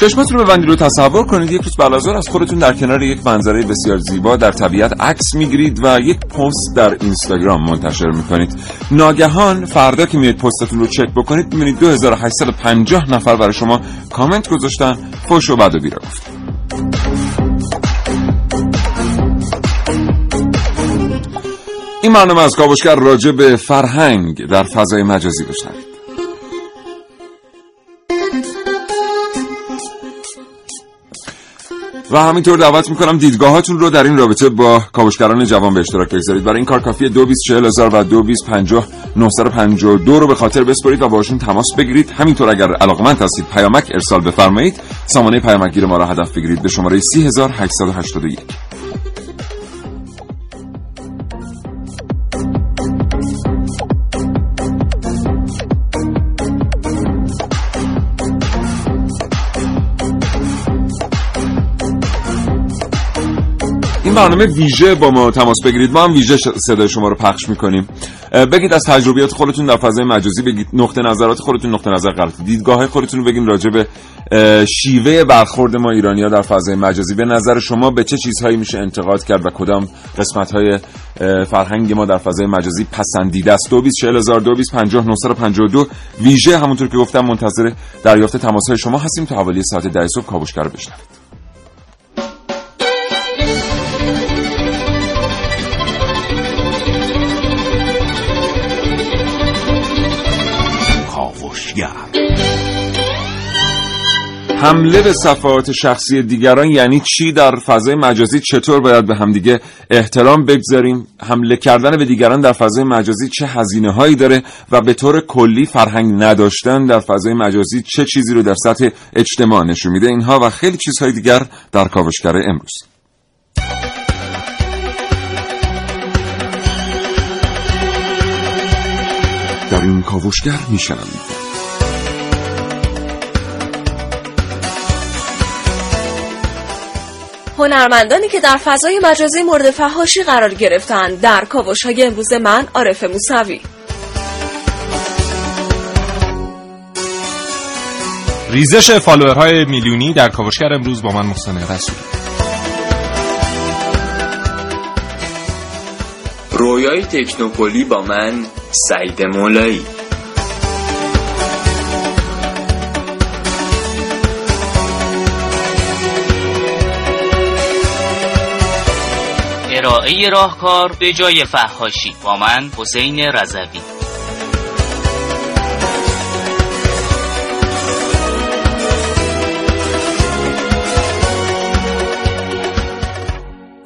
چشمتون رو ببندید رو تصور کنید یک روز بعد از خودتون در کنار یک منظره بسیار زیبا در طبیعت عکس می‌گیرید و یک پست در اینستاگرام منتشر می‌کنید. ناگهان فردا که میاد پستتون رو چک بکنید می‌بینید 2850 نفر برای شما کامنت گذاشتن. فوش و بد و بیرا گفتن این برنامه از کاوشگر راجع به فرهنگ در فضای مجازی بشنوید و همینطور دعوت می‌کنم دیدگاهاتون رو در این رابطه با کاوشگران جوان به اشتراک بگذارید. برای این کار دو هزار و دو رو به خاطر بسپرید و باشون تماس بگیرید. همینطور اگر علاقمند هستید پیامک ارسال بفرمایید. سامانه پیامکگیر ما را هدف بگیرید به شماره 3881 این برنامه ویژه با ما تماس بگیرید. ما هم ویژه صدای شما رو پخش می‌کنیم. بگید از تجربیات خودتون در فضای مجازی بگید. نقطه نظرات خودتون نقطه نظر غلط. دیدگاه خودتون رو بگین راجع به شیوه برخورد ما ایرانی ها در فضای مجازی. به نظر شما به چه چیزهایی میشه انتقاد کرد و کدام قسمت های فرهنگ ما در فضای مجازی پسندیده است؟ 224000 ویژه همونطور که گفتم منتظر دریافت تماس های شما هستیم تا حوالی ساعت 10 صبح کاوشگر بشنوید حمله به صفحات شخصی دیگران یعنی چی در فضای مجازی؟ چطور باید به همدیگه احترام بگذاریم؟ حمله کردن به دیگران در فضای مجازی چه هزینه هایی داره و به طور کلی فرهنگ نداشتن در فضای مجازی چه چیزی رو در سطح اجتماع نشون میده؟ اینها و خیلی چیزهای دیگر در کاوشگر امروز. در این کاوشگر میشنوید. هنرمندانی که در فضای مجازی مورد فهاشی قرار گرفتند. در کاوش های امروز من عارف موسوی. ریزش فالوورهای میلیونی در کاوشگر امروز با من محسن رسول رویای تکنوپولی با من سعید مولایی. ارائه راهکار به جای فحاشی با من حسین رضوی.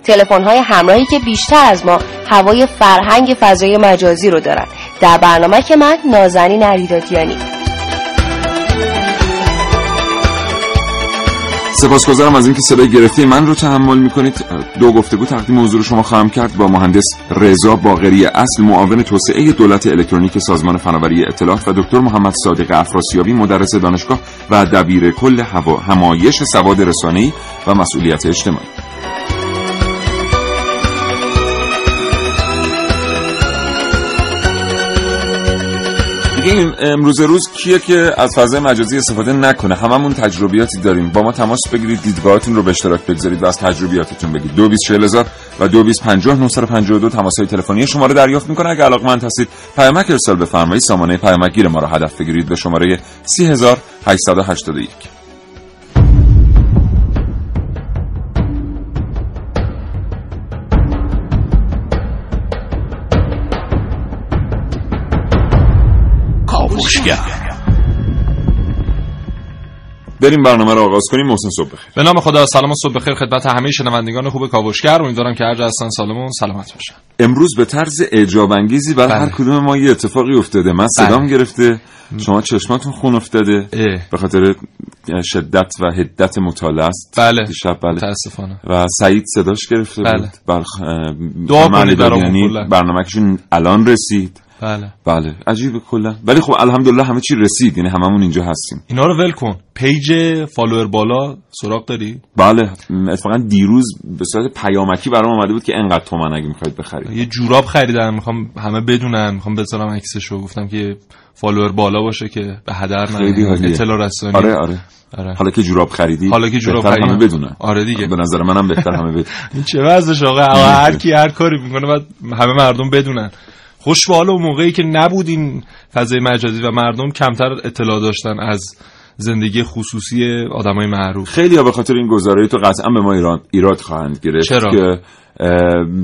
تلفن های همراهی که بیشتر از ما هوای فرهنگ فضای مجازی رو دارن. در برنامه که من نازنین علیدادیانی سپاسگزارم از اینکه صدای گرفته من رو تحمل می‌کنید. دو گفتگو تقدیم حضور شما خواهم کرد با مهندس رضا باقری اصل معاون توسعه دولت الکترونیک سازمان فناوری اطلاعات و دکتر محمد صادق افراسیابی مدرس دانشگاه و دبیر کل همایش سواد رسانه‌ای و مسئولیت اجتماعی. دیگه امروز روز کیه که از فضای مجازی استفاده نکنه؟ هممون تجربیاتی داریم. با ما تماس بگیرید. دیدگاهاتون رو به اشتراک بگذارید و از تجربیاتتون بگید. 224000 و 2250 تماس های تلفنی شما رو دریافت می‌کنه. اگه علاقمند هستید پیامک ارسال بفرمایید. سامانه پیامک ما رو هدف بگیرید به شماره 30881 کاوشگر بریم برنامه رو آغاز کنیم محسن صبح بخیر. به نام خدا سلام و صبح بخیر خدمت همه شنوندگان خوب کاوشگر. امیدوارم که هر جا هستن سالمون سلامت باشن. امروز به طرز اعجاب انگیزی برای بله. هر کدوم ما یه اتفاقی افتاده. من صدام گرفته شما چشماتون خون افتاده. به خاطر شدت و حدت مطالعه است. بله. دیشب بله. متاسفانه. و سعید صداش گرفته بله. بود. بلخ... دعا کنید. برنامهشون الان رسید. بله. بله. عجیبه کلا. ولی خب الحمدلله همه چی رسید. یعنی هممون اینجا هستیم. اینا رو ول کن. پیج فالوور بالا سراغ داری؟ بله. اتفاقا دیروز به صورت پیامکی برام اومده بود که انقدر تومن اگه می‌خواید بخرید. یه جوراب خریدم. می‌خوام همه بدونن. می‌خوام بذارم عکسشو. گفتم که فالوور بالا باشه که به هدر نره. اطلاع رسانی. آره آره. آره. حالا که جوراب خریدی حالا که جوراب بهتر همه. بدونن. آره دیگه. به نظر منم بهتر همه بدونن. این چه وضعش آقا؟ هر کی هر کاری می‌کنه بعد همه مردم بدونن. خوش به حال اون موقعی که نبود این فضای مجازی و مردم کمتر اطلاع داشتن از زندگی خصوصی آدمای معروف خیلی ها به خاطر این گزاره تو قطعا به ما ایران ایراد خواهند گرفت چرا؟ که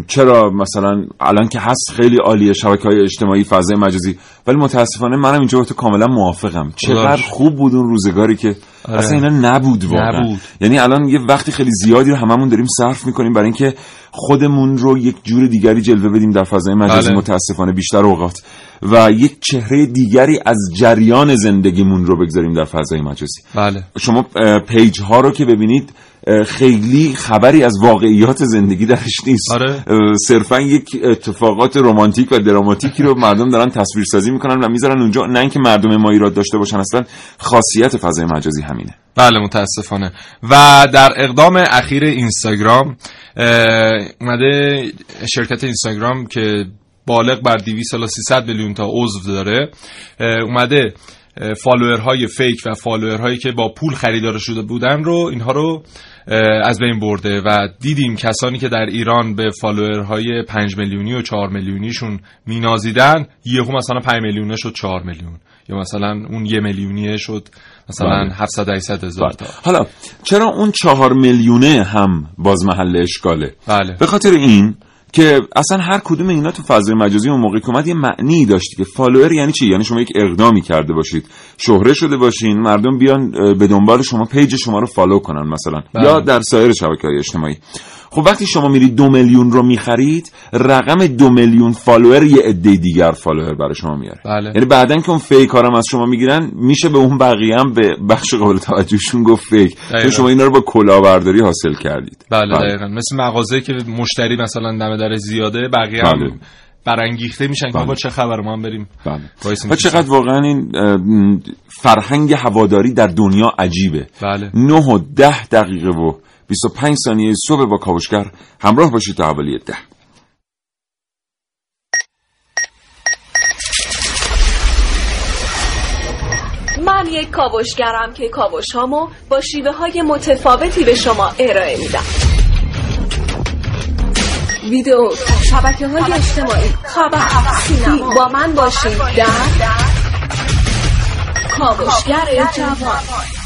چرا مثلا الان که هست خیلی عالیه شبکه های اجتماعی فضای مجازی ولی متاسفانه منم اینجا با تو کاملا موافقم چقدر. خوب بود اون روزگاری که آره. اصلا اینا نبود واقعا نبود. یعنی الان یه وقتی خیلی زیادی رو هممون داریم صرف می‌کنیم برای اینکه خودمون رو یک جور دیگری جلوه بدیم در فضای مجازی بله. متاسفانه بیشتر اوقات و یک چهره دیگری از جریان زندگیمون رو بگذاریم در فضای مجازی بله شما پیج ها رو که ببینید خیلی خبری از واقعیات زندگی درش نیست. آره. صرفا یک اتفاقات رمانتیک و دراماتیکی رو مردم دارن تصویر سازی می‌کنن و می‌ذارن اونجا. نه اینکه مردم ما ایراد داشته باشن اصلا خاصیت فضای مجازی همینه. بله متاسفانه. و در اقدام اخیر اینستاگرام اومده شرکت اینستاگرام که بالغ بر 200 الی 300 میلیون تا عضو داره اومده فالوورهای فیک و فالوورهایی که با پول خریداری شده بودن رو اینها رو از بین برده و دیدیم کسانی که در ایران به فالوورهای 5 میلیونی و 4 میلیونیشون مینازیدن یهو مثلا 5 میلیونه شد 4 میلیون. یا مثلا اون یه میلیونیه شد مثلا بله. 700 800 هزار تا. حالا چرا اون چهار میلیونه هم باز محل اشکاله؟ بله. به خاطر این که اصلا هر کدوم اینا تو فضای مجازی اون موقع که اومد یه معنی داشت که فالوور یعنی چی؟ یعنی شما یک اقدامی کرده باشید. شهره شده باشین مردم بیان به دنبال شما پیج شما رو فالو کنن مثلا. بله. یا در سایر شبکه های اجتماعی. خب وقتی شما میرید دو میلیون رو می‌خرید رقم دو میلیون فالوور یه عده دیگر فالوور برای شما میاره. بله. یعنی بعدا که اون فیکا رو هم از شما می‌گیرن میشه به اون بقیه هم به بخش قابل توجهشون گفت فیک چون. شما اینا رو با کلاهبرداری حاصل کردید. بله دقیقا. مثل مغازه که مشتری مثلا دم در زیاده بقیه هم بله. برانگیخته میشن که بله. با چه خبر ما هم بریم بله. و چقدر واقعا این فرهنگ هواداری در دنیا عجیبه. بله. 9 و 10 دقیقه و 25 ثانیه صبح با کاوشگر همراه باشید تا حوالی ده. من یک کاوشگرم که کاوش هامو با شیوه های متفاوتی به شما ارائه میدم. ویدیو شبکه. های اجتماعی خبر سینما. با من باشید در کاوشگر جوان.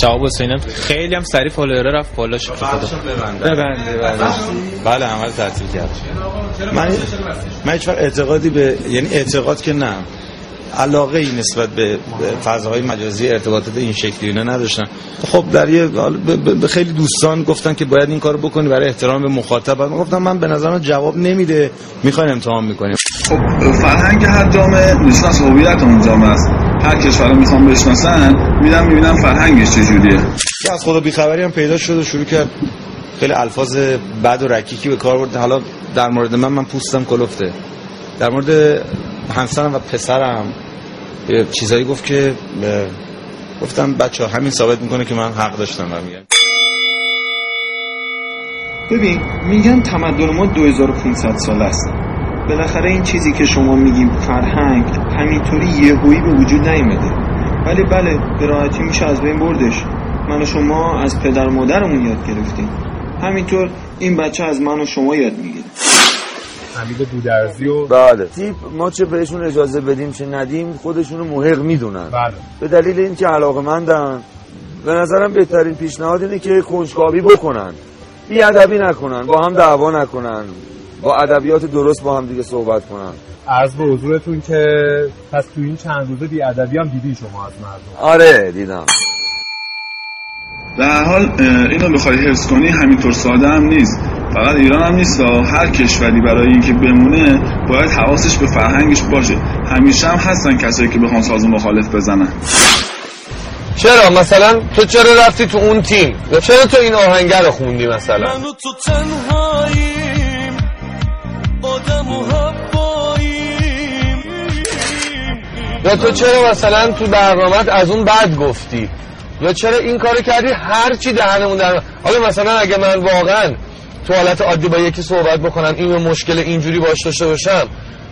شهاب حسینم. خیلی هم سریع فالووره رفت بالا شد ببنده بله بله عمل تعطیل کرد. من من هیچ اعتقادی به یعنی اعتقاد که نه. علاقه ای نسبت به فضاهای مجازی ارتباطات این شکلی اینا نداشتن. خب در یه به- خیلی دوستان گفتن که باید این کارو بکنی برای احترام به مخاطب. من گفتم من به نظرم جواب نمیده. می‌خوایم امتحان می‌کنیم. خب فرهنگ هر جامعه میشناس هویت اون جامعه است هر کشور رو می‌خوام بشناسن میرم می‌بینم فرهنگش چجوریه. که از خدا بیخبری هم پیدا شد و شروع کرد خیلی الفاظ بد و رکیکی به کار برد حالا در مورد من من پوستم کلفته. در مورد همسرم و پسرم چیزایی گفت که گفتم بچه ها همین ثابت می‌کنه که من حق داشتم و میگم ببین میگن تمدن ما 2500 سال است. بالاخره این چیزی که شما میگیم فرهنگ همینطوری یهویی به وجود نیومده. ولی بله به راحتی میشه از بین بردش. من و شما از پدر و مادرمون یاد گرفتیم. همینطور این بچه از من و شما یاد می‌گیره. حمید بودرزی و بله. تیپ ما چه بهشون اجازه بدیم چه ندیم خودشونو محق می‌دونن. بله. به دلیل اینکه علاقه مندن به نظرم بهترین پیشنهاد اینه که کنجکاوی بکنن. بی ادبی نکنن با هم دعوا نکنن. با ادبیات درست با هم دیگه صحبت کنن عرض به حضورتون که پس تو این چند روزه بی ادبی هم دیدی شما از مردم. آره دیدم. در هر حال اینو بخوای حفظ کنی همینطور ساده هم نیست. فقط ایران هم نیست ها. هر کشوری برای اینکه بمونه باید حواسش به فرهنگش باشه. همیشه هم هستن کسایی که بخوان ساز مخالف بزنن. چرا؟ مثلا تو چرا رفتی تو اون تیم؟ یا چرا تو این آهنگر رو خوندی مثلا؟ من و تو تنهاییم یا تو چرا مثلا تو برنامهت از اون بد گفتی؟ یا چرا این کارو کردی؟ هر چی دهنمون در حالا مثلا اگه من واقعا تو حالت عادی با یکی صحبت بکنم این مشکل اینجوری باش داشته باشم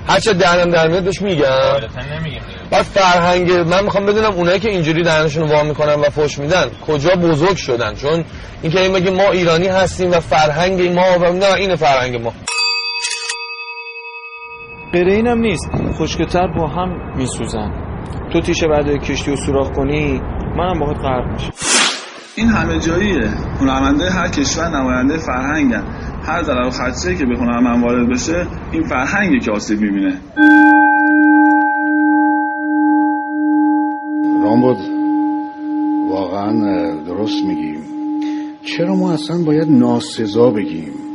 هر چه دهنم در میاد بهش میگم. بعد فرهنگ من می‌خوام بدونم اونایی که اینجوری دهنشون رو وا می‌کنن و فوش میدن کجا بزرگ شدن؟ چون اینکه این بگه ما ایرانی هستیم و فرهنگ ما و نه این فرهنگ ما. غیر اینم نیست. خشکتر با هم میسوزن. تو تیشه بعد کشتی رو سوراخ کنی منم باهات غرق میشم. این همه جاییه. هنرمنده هر کشور نماینده فرهنگن. هر ضرر و خدشه که به هنرمند وارد بشه این فرهنگه که آسیب می‌بینه. رامبد واقعا درست میگیم. چرا ما اصلا باید ناسزا بگیم؟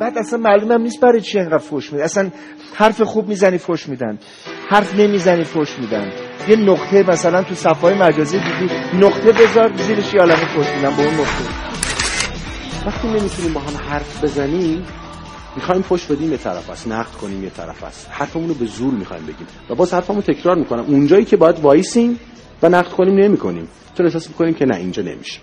بعد اصلا معلومم نیست برای چی انقدر فوش میده. اصلا حرف خوب می‌زنی فوش میدن. حرف نمی‌زنی فوش میدن. یه نقطه مثلا تو صفحه مجازی دیدی نقطه بذار زیرش یه عالمه فوش میدن به اون نقطه. وقتی نمی‌تونیم با هم حرف بزنیم می‌خوایم پشت بدیم یه طرف است نقد کنیم یه طرف است. حرفمون رو به زور می‌خوایم بگیم. و باز حرفمون تکرار می‌کنم. اونجایی که باید وایسیم و نقد کنیم نمی‌کنیم. چون احساس می‌کنیم که نه اینجا نمیشه.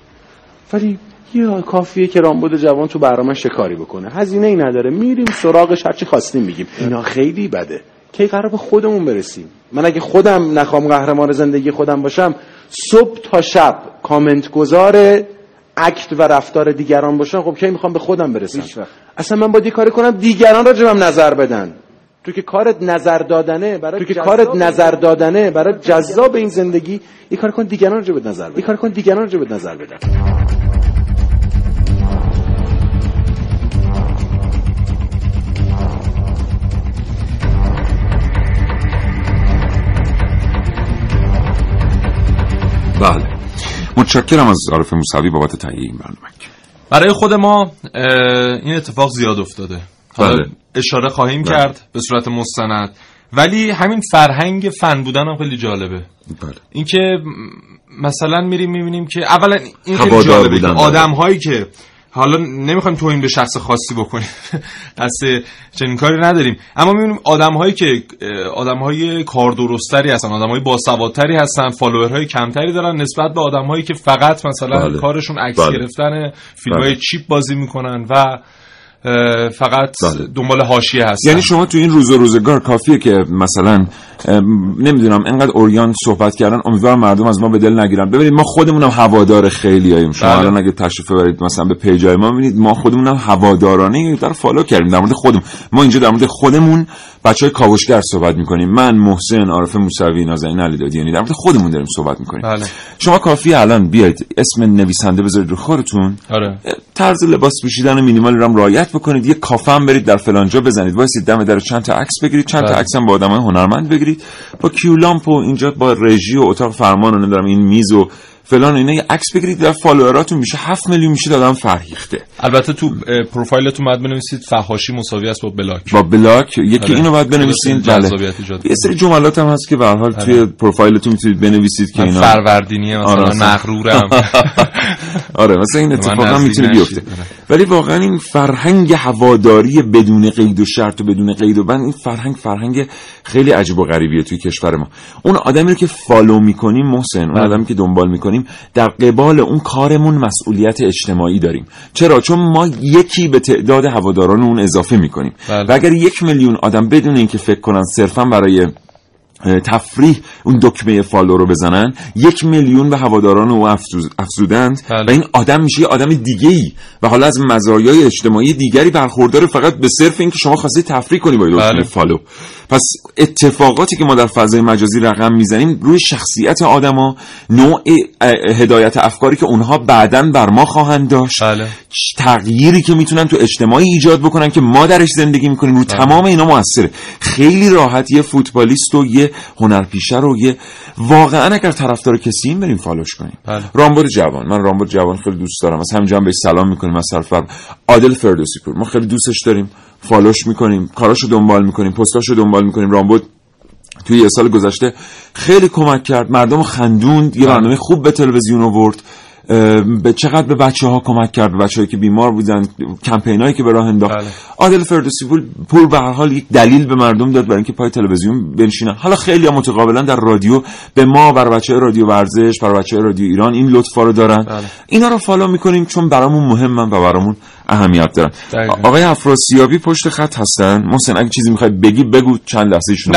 ولی یه کافیه که رامبد جوان تو برنامه شکاری بکنه. هزینه ای نداره. میریم سراغش هرچی خواستیم میگیم. اینا خیلی بده. کی قرار به خودمون برسیم؟ من اگه خودم نخوام قهرمان زندگی خودم باشم صبح تا شب کامنت گذار اکت و رفتار دیگران باشم خب کی می‌خوام به خودم برسم؟ اصلا من باید یه کاری کنم دیگران راجبم نظر بدن. تو که کارت نظر دادنه برای تو که کارت نظر دادنه برای جذاب این زندگی یه کار کن دیگران راجبت نظر بدن. یه کار کن دیگران راجبت نظر بدن. بله متشکرم از عارف موسوی بابت تهیه این برنامه برای خود ما این اتفاق زیاد افتاده حالا بله. اشاره خواهیم بله. کرد به صورت مستند ولی همین فرهنگ فن بودن هم خیلی جالبه بله. اینکه مثلا میریم می‌بینیم که اولا این خیلی جالبه که. آدم هایی که حالا نمی‌خوایم توهین به شخص خاصی بکنیم قصد چنین کاری نداریم اما می‌بینیم آدم هایی که آدم های کار درستری هستن آدم های باسوادتری هستن فالوورهای کمتری دارن نسبت به آدم هایی که فقط مثلا بله. کارشون عکس بله. گرفتن فیلم های بله. چیپ بازی می‌کنن و فقط بله. دنبال حاشیه هستن. یعنی شما تو این روز و روزگار کافیه که مثلا نمی‌دونم انقدر عریان صحبت کردن امیدوارم مردم از ما به دل نگیرن. ببینید ما خودمونم هوادار خیلی هاییم شما بله. الان اگه تشریف ببرید مثلا به پیجای ما ببینید ما خودمونم هوادارانه در فالو کردیم. در مورد خودمون. ما اینجا در مورد خودمون بچه های کاوشگر صحبت می‌کنیم. من محسن عارف موسوی نازنین علیدادی یعنی در مورد خودمون داریم صحبت می‌کنیم. بله. شما کافیه الان بیاید. اسم نویسنده بذارید رو خودتون آره. طرز لباس پوشیدن مینیمال رو هم رعایت بکنید یه کافه هم برید در فلانجا بزنید. وایسید دم در چند تا عکس بگیرید. چند تا بله. عکس هم با آدمای هنرمند بگیرید. با کیولامپ و اینجا با رژی و اتاق فرمان و نمی‌دونم این میز و فلان اینا یه عکس بگیرید در followerاتون میشه. 7 میلیون میشه آدم فرهیخته. البته تو profileتون باید بنویسید فحاشی مساوی است با بلاک. با بلاک. یکی آره. اینو باید بنویسین. درسته، بله. یه سری جملات هم هست که به هر حال آره. توی profileتون می‌تونید بنویسید که اینا فروردینیه مثلا آره،. مغرورم. آره مثلا این من اتفاق هم نزدیک می‌تونه. بیفته ولی واقعا این فرهنگ هواداری بدون قید و شرط و بدون قید و بند این فرهنگ فرهنگ خیلی عجیب و غریبیه توی کشور ما اون آدمی رو که follow می‌کنیم محسن اون بله. آدمی که دنبال می‌کنیم در قبال اون کارمون مسئولیت اجتماعی داریم چرا چون ما یکی به تعداد هواداران اون اضافه می‌کنیم بله. و اگر یک میلیون آدم بدون اینکه فکر کنن صرفا برای تفریح اون دکمه follow رو بزنن. یک میلیون به هواداران او افزودند و این آدم میشه یه آدم دیگه ای و حالا از مزایای اجتماعی دیگری برخوردار فقط به صرف اینکه شما خواستی تفریح کنی با دکمه بله. فالو. پس اتفاقاتی که ما در فضای مجازی رقم می‌زنیم روی شخصیت آدما نوع هدایت افکاری که اونها بعدا بر ما خواهند داشت. تغییری که می‌تونن تو اجتماعی ایجاد بکنن که ما درش زندگی می‌کنیم. رو تمام اینا موثره. خیلی راحت یه فوتبالیست و یه هنرپیشه رو یه واقعا اگر طرفدار کسی این بریم فالوش کنیم. رامبد جوان. من رامبد جوان خیلی دوست دارم. از همینجا هم بهش سلام می‌کنیم. از طرف عادل فردوسی پور. ما خیلی دوستش داریم. فالوش می‌کنیم. کاراشو دنبال می‌کنیم. پستاشو دنبال می‌کنیم. رامبد توی یه سال گذشته خیلی کمک کرد. مردم خندوند. یه برنامه خوب به تلویزیون آورد. به چقدر به بچه ها کمک کرد به بچه که بیمار بودن کمپین هایی که به راه انداخت. عادل فردوسی پور پور به هر حال یک دلیل به مردم داد برای اینکه پای تلویزیون بنشینن. حالا خیلی متقابلا در رادیو به ما برای بچه رادیو ورزش برای بچه رادیو ایران این لطفا رو دارن. اینا رو فالو می‌کنیم چون برامون مهمن و برامون اهمیت دارن. آقای افراسیابی پشت خط هستن؟ محسن اگه چیزی می‌خواید بگی بگو چند لحظه ایشون.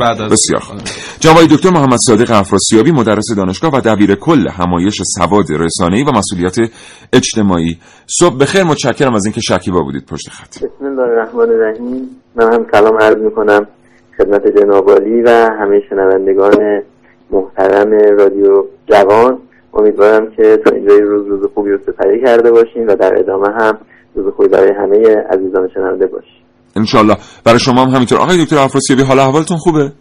بعد از- بسیار خوب. جناب دکتر محمد صادق افراسیابی مدرس دانشگاه و دبیر کل همایش سواد رسانه‌ای و مسئولیت اجتماعی. صبح بخیر متشکرم از اینکه شکیبا بودید پشت خط. بسم الله الرحمن الرحیم. من هم سلام عرض می‌کنم خدمت جناب و همه شنوندگان محترم رادیو جوان. امیدوارم که تا اینجای روز روز خوبی رو سپری کرده باشین و در ادامه هم روز خوبی برای همه عزیزان شنونده باشین انشالله برای شما هم همینطور. آقای دکتر افراسیابی حالا احوالتون خوبه؟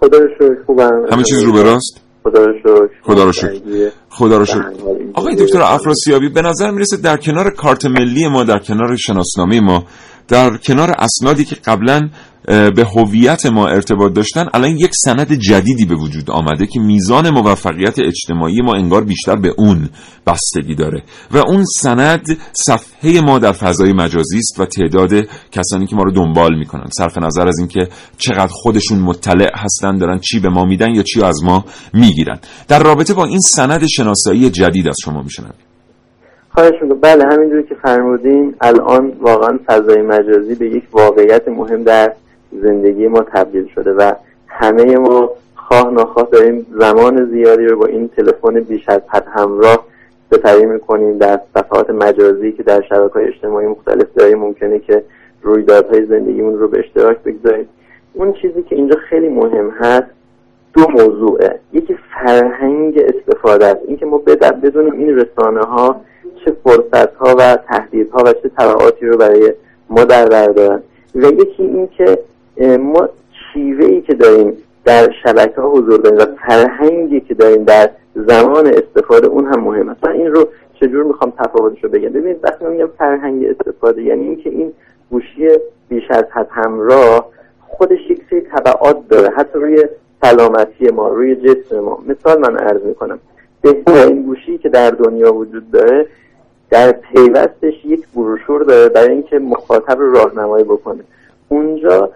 خدا رو شکر خوبم. همه چیز رو به راست؟ خدا رو شکر. خدا رو شکر. خدا رو شکر. آقای دکتر افراسیابی به نظر می‌رسه در کنار کارت ملی ما در کنار شناسنامه ما در کنار اسنادی که قبلا به هویت ما ارتباط داشتن الان یک سند جدیدی به وجود آمده که میزان موفقیت اجتماعی ما انگار بیشتر به اون بستگی داره. و اون سند صفحه ما در فضای مجازی است و تعداد کسانی که ما رو دنبال می‌کنن. صرف نظر از اینکه چقدر خودشون مطلع هستن دارن چی به ما میدن یا چی از ما می‌گیرن. در رابطه با این سند شناسایی جدید از شما میشنم خواهش می‌کنم بله همینجوری که فرمودین الان واقعا فضای مجازی به یک واقعیت مهم در زندگی ما تبدیل شده و همه ما خواه ناخواه داریم زمان زیادی رو با این تلفن بیش از حد همراه سپری می‌کنیم در صفحات مجازی که در شبکه های اجتماعی مختلف داریم. ممکنه که رویدادهای زندگیمون رو به اشتراک بگذاریم. اون چیزی که اینجا خیلی مهم هست دو موضوعه. یکی فرهنگ استفاده است. اینکه ما بدونیم این رسانه ها چه فرصت ها و تهدیدها و چه تبعاتی رو برای ما در بر دارن. و یکی این که اه، ما شیوه ای که داریم در شبکه ها حضور داریم و فرهنگی که داریم در زمان استفاده اون هم مهم است. من این رو چجور می‌خوام تفاوتش رو بگم؟ ببینید وقتی میگم فرهنگ استفاده یعنی اینکه این گوشی بیش از حد همراه خودش یک سری تبعات داره. حتی روی سلامتی ما روی جسم ما. مثال من عرض می‌کنم. بهترین گوشی که در دنیا وجود داره در پیوستش یک بروشور داره برای اینکه مخاطب رو راهنمایی بکنه. اونجا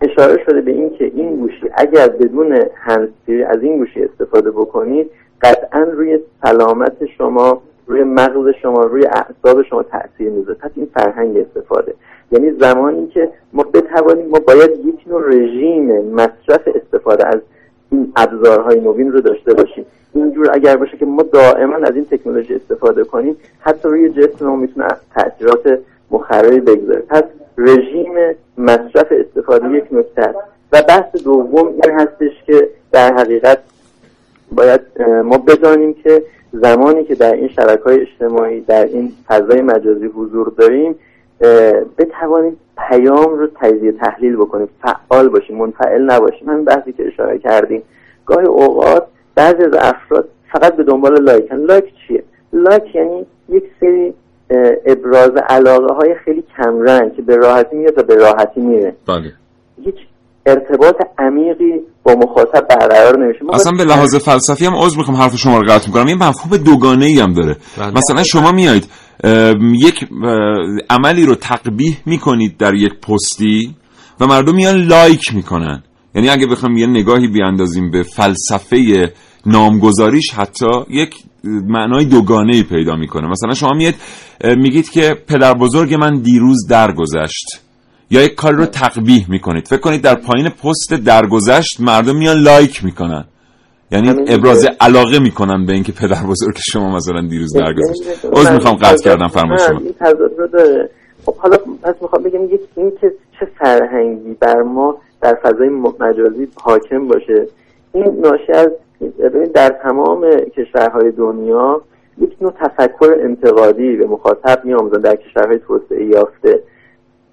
اشاره شده به این که این گوشی اگر بدون هندزفری از این گوشی استفاده بکنید قطعا روی سلامت شما روی مغز شما روی اعصاب شما تاثیر می‌ذاره. پس این فرهنگ استفاده. یعنی زمانی که ما بتوانیم ما باید یک نوع رژیم مصرف استفاده از این ابزارهای نوین رو داشته باشیم. اینجور اگر باشه که ما دائما از این تکنولوژی استفاده کنیم حتی روی جسم ما می‌تونه تاثیرات مخربی بگذاره. پس رژیم مصرف استفاده یک نکته و بحث دوم این هستش که در حقیقت باید ما بدانیم که زمانی که در این شبکه های اجتماعی در این فضای مجازی حضور داریم بتوانیم پیام رو تجزیه تحلیل بکنیم فعال باشیم منفعل نباشیم. همین بحثی که اشاره کردیم. گاهی اوقات بعضی از افراد فقط به دنبال لایکن. لایک چیه؟ لایک یعنی یک سری ابراز علاقه های خیلی کمرنگ که به راحتی میاد و به راحتی میره. بله. هیچ ارتباط عمیقی با مخاطب برقرار نمیشه. اصلا به لحاظ فلسفی هم عذر می‌خوام حرف شما رو قطع می‌کنم. یه مفهوم دوگانه ای هم داره. مثلا شما میایید یک عملی رو تقبیح می‌کنید در یک پستی و مردم میان لایک می‌کنن. یعنی اگه بخوام یه نگاهی بیاندازیم به فلسفه نامگذاریش حتی یک معنای دوگانه ای پیدا می‌کنه. مثلا شما میاد میگید که پدر بزرگ من دیروز درگذشت. یا یک کار رو تقبیح می‌کنید. فکر کنید در پایین پست درگذشت مردم میان لایک می‌کنن. یعنی ابراز علاقه می‌کنن به اینکه پدر بزرگ شما مثلا دیروز درگذشت. عذر می‌خوام قطع کردم فرمایش شما. خب حالا پس می‌خوام بگم یک این که چه فرهنگی بر ما در فضای مجازی حاکم باشه. این ناشی از در تمام کشورهای دنیا یک نوع تفکر انتقادی به مخاطب میآموزن در کشورهای توسعه یافته.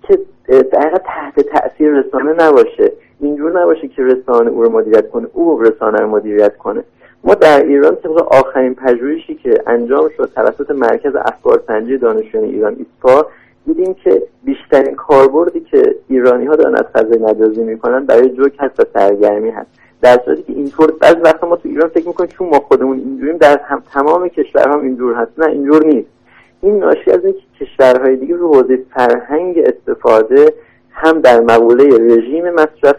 که در تحت تاثیر رسانه نباشه. اینجور نباشه که رسانه او رو مدیریت کنه. او رسانه رو مدیریت کنه. ما در ایران طبق آخرین پژوهشی که انجام شد توسط مرکز افکار سنجی دانشجویان ایران ایسپا دیدیم که بیشترین کاربردی که ایرانی ها دارن از فضای مجازی می‌کنن برای جوک هست و سرگرمی هست. در صورتی که اینطور بعضی وقتا ما تو ایران فکر می‌کنیم چون ما خودمون اینجوریم در هم تمام کشورها هم اینجور هست. نه اینجور نیست. این ناشی از اینکه کشورهای دیگه رو حوزه فرهنگ استفاده هم در مقوله رژیم مصرف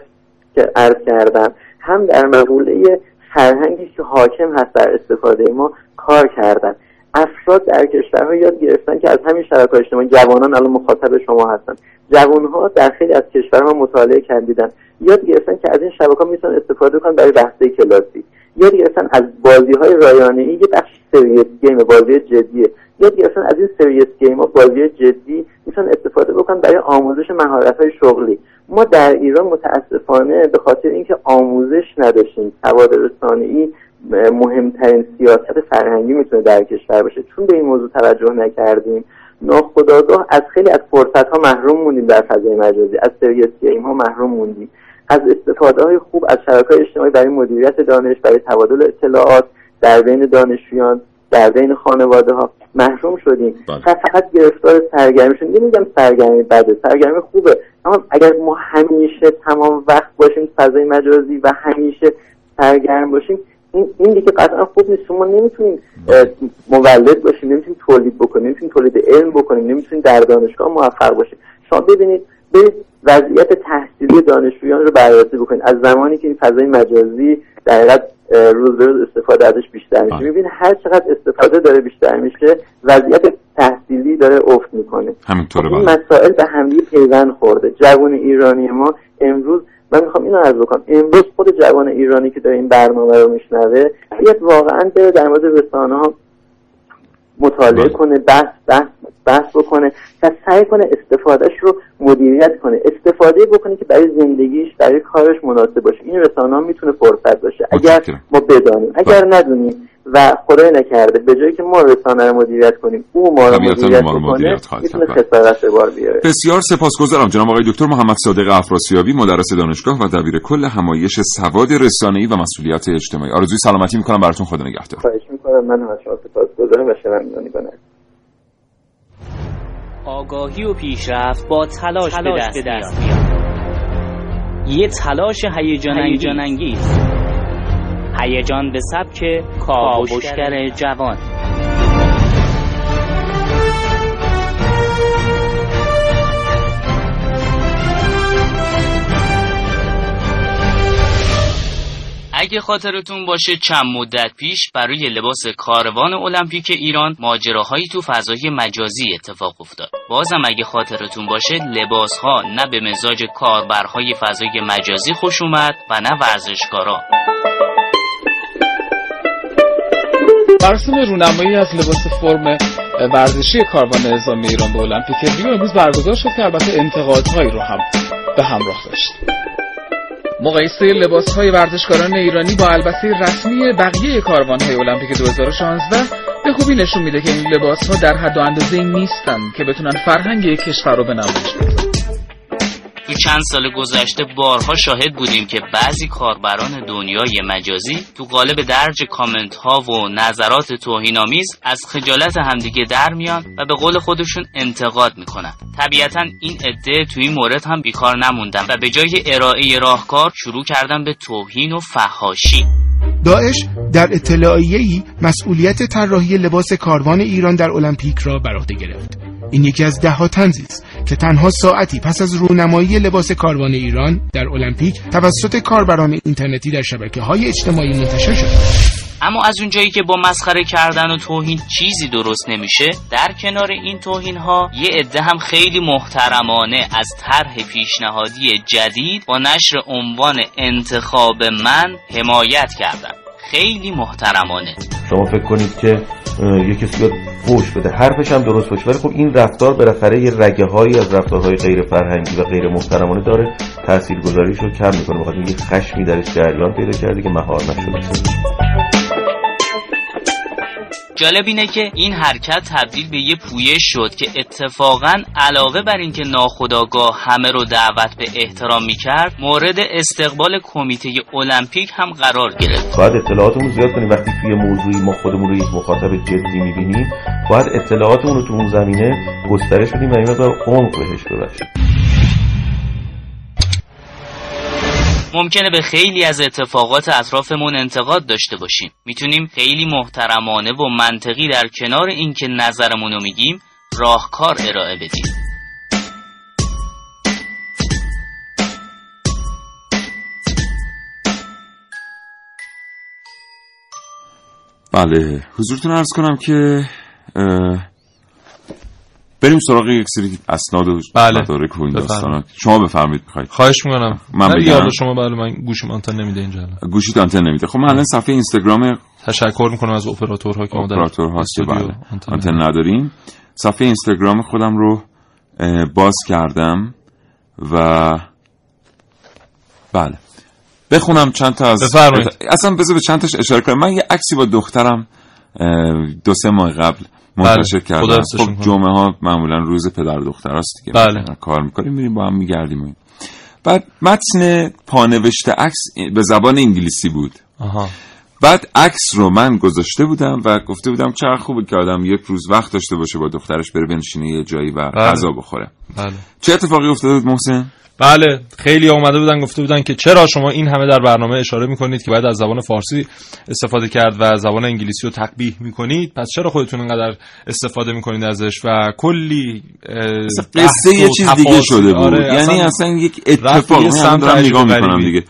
که عرض کردم هم در مقوله فرهنگی که حاکم هست در استفاده ما کار کردن. افراد در کشورها یاد گرفتن که از همین شبکه اجتماعی جوانان الان مخاطب شما هستن. جوانها در خیلی از کشورها مطالعه کردیدن یاد گرفتن که از این شبکه می‌تونن استفاده کنن برای بحث کلاسی. یاد گرفتن از بازی های رایانه ای یه بخش سریس گیم بازی جدیه. یاد گرفتن از این سریس گیم ها بازی جدی می‌تونن استفاده بکنن برای آموزش مهارت های شغلی. ما در ایران متاسفانه به خاطر اینکه آموزش نداشتیم سواد رسانه‌ای مهمترین سیاست فرهنگی می‌تونه در کشور باشه. چون به این موضوع توجه نکردیم ناخداگاه از خیلی از فرصت ها محروم موندیم در فضای مجازی. از سریس گیم ها محروم موندیم. از استفاده های خوب از شبکه اجتماعی برای مدیریت دانش برای تبادل اطلاعات در بین دانشجویان در بین خانواده ها محروم شدیم. و فقط گرفتار سرگرمی شدیم. نمیگم سرگرمی بده سرگرمی خوبه. اما اگر ما همیشه تمام وقت باشیم فضای مجازی و همیشه سرگرم باشیم این این دیگه قطعا خوب نیست. ما نمی‌تونیم اه، مولد باشیم نمی‌تونیم تولید بکنیم نمی‌تونیم تولید علم بکنیم نمی‌تونیم در دانشگاه موفق باشیم شما ببینید برید وضعیت تحصیلی دانشجویان رو بررسی بکنید. از زمانی که این فضای مجازی در حقیقت روز به روز استفاده ازش بیشتر میشه. می‌بینید هر چقدر استفاده داره بیشتر میشه وضعیت تحصیلی داره افت می‌کنه. همینطوره این بله. مسائل به همدیگه پیوند خورده. جوان ایرانی ما امروز من می‌خوام اینو عرض بکنم. امروز خود جوان ایرانی که داره این برنامه رو میشنوه باید واقعا بره در مورد رسانه ها مطالعه کنه بحث بحث بحث بکنه و سعی کنه استفادهش رو مدیریت کنه. استفاده بکنه که برای زندگیش برای کارش مناسب باشه. این رسانه ها می‌تونه فرصت باشه. اگر ما بدانیم. اگر ندونیم و خدای نکرده به جایی که ما رسانه رو مدیریت کنیم او ما رو مدیریت ما رو بکنه مدیریت خواهد می‌تونه. خسارت بار بیاره. بسیار سپاسگزارم. جناب آقای دکتر محمد صادق افراسیابی مدرس دانشگاه و دبیر کل همایش سواد رسانه‌ای و مسئولیت اجتماعی. آرزوی سلامتی می‌کنم. براتون خدا نگهدار. خواهش می‌کنم. من هم از شما سپاسگزارم و شنوندگان کنم آگاهی و پیشرفت با تلاش, به دست, میاد. یه تلاش هیجان انگیز هیجان به سبک کاوشگر جوان. اگه خاطرتون باشه چند مدت پیش برای لباس کاروان المپیک ایران ماجراهایی تو فضای مجازی اتفاق افتاد. بازم اگه خاطرتون باشه لباس ها نه به مزاج کاربرهای فضای مجازی خوش اومد و نه ورزشکارا. مراسم رونمایی از لباس فرم ورزشی کاروان نظامی ایران به المپیک ریو امروز برگزار شد که البته انتقادهایی رو هم به همراه داشت مقایسه لباس های ورزشکاران ایرانی با البسه رسمی بقیه کاروان های المپیک 2016 به خوبی نشون میده که این لباس ها در حد و اندازه نیستن که بتونن فرهنگ کشور رو به نمایش بذارن تو چند سال گذشته بارها شاهد بودیم که بعضی کاربران دنیای مجازی تو قالب درج کامنت ها و نظرات توهینآمیز از خجالت همدیگه در میان و به قول خودشون انتقاد می‌کنن. طبیعتا این عده تو این مورد هم بیکار نموندن و به جای ارائه راهکار شروع کردن به توهین و فحاشی. داعش در اطلاعیه‌ای مسئولیت طراحی لباس کاروان ایران در المپیک را بر عهده گرفت. این یکی از دهها طنزی است که تنها ساعتی پس از رونمایی لباس کاروان ایران در المپیک توسط کاربران اینترنتی در شبکه های اجتماعی منتشر شد اما از اونجایی که با مسخره کردن و توهین چیزی درست نمیشه در کنار این توهین ها یه عده هم خیلی محترمانه از طرح پیشنهادی جدید با نشر عنوان انتخاب من حمایت کردن. خیلی محترمانه. شما فکر کنید که یه کسی بیاد فوش بده. حرفش هم درست باشه. ولی خب این رفتار بالاخره یه رگه هایی از رفتارهای غیر فرهنگی و غیر محترمانه داره. تاثیرگذاریش رو کم می‌کنه. بخاطر یه خشمی درش جریان پیدا کرده که مهار نشده. جالب اینه که این حرکت تبدیل به یه پویش شد که اتفاقا علاوه بر اینکه ناخداگاه همه رو دعوت به احترام می‌کرد مورد استقبال کمیته المپیک هم قرار گرفت. باید اطلاعاتمون زیاد کنیم. وقتی توی موضوعی ما خودمون رو یک مخاطب جدی می‌بینیم باید اطلاعاتمون رو تو اون زمینه گسترش بدیم و این مقدار عمق بهش ببخشیم. ممکنه به خیلی از اتفاقات اطرافمون انتقاد داشته باشیم. می‌تونیم خیلی محترمانه و منطقی در کنار اینکه نظرمون رو میگیم راهکار ارائه بدیم. بله حضورتون عرض کنم که بریم سراغ یک سری اسناد و بله. مدارک و این. داستانا. شما بفرمایید می‌خواید. خواهش می‌کنم. من یاد شما بله من گوشم آنتن نمیده اینجا. گوشیت آنتن نمیده. خب من الان صفحه اینستاگرام تشکر می‌کنم از اپراتورها که ما در اپراتور هاست که بله آنتن آنتن نداریم. صفحه اینستاگرام خودم رو باز کردم و بله. بخونم چند تا از بفرمایید. اصلا بذار به چند تاش اشاره کنم. من یه عکسی با دخترم دو سه ماه قبل منتشر بله. حفظشون خب. جمعه ها معمولا روز پدر دختر هست دیگه بله. کار می‌کنیم میریم با هم میگردیم. بعد متن پانوشته عکس به زبان انگلیسی بود آها بعد عکس رو من گذاشته بودم و گفته بودم چقدر خوبه که آدم یک روز وقت داشته باشه با دخترش بره بنشینه یه جایی و بله. غذا بخوره بله چه اتفاقی افتاده بود محسن بله خیلی اومده بودن گفته بودن که چرا شما این همه در برنامه اشاره می‌کنید که باید از زبان فارسی استفاده کرد و زبان انگلیسی رو تقبیح می‌کنید پس چرا خودتون اینقدر استفاده می‌کنید ازش و کلی قصه یه چیز دیگه. شده بود آره، یعنی اصلا یک رفت به اتفاق من سمت دارم نگاه می‌کنم. دیگه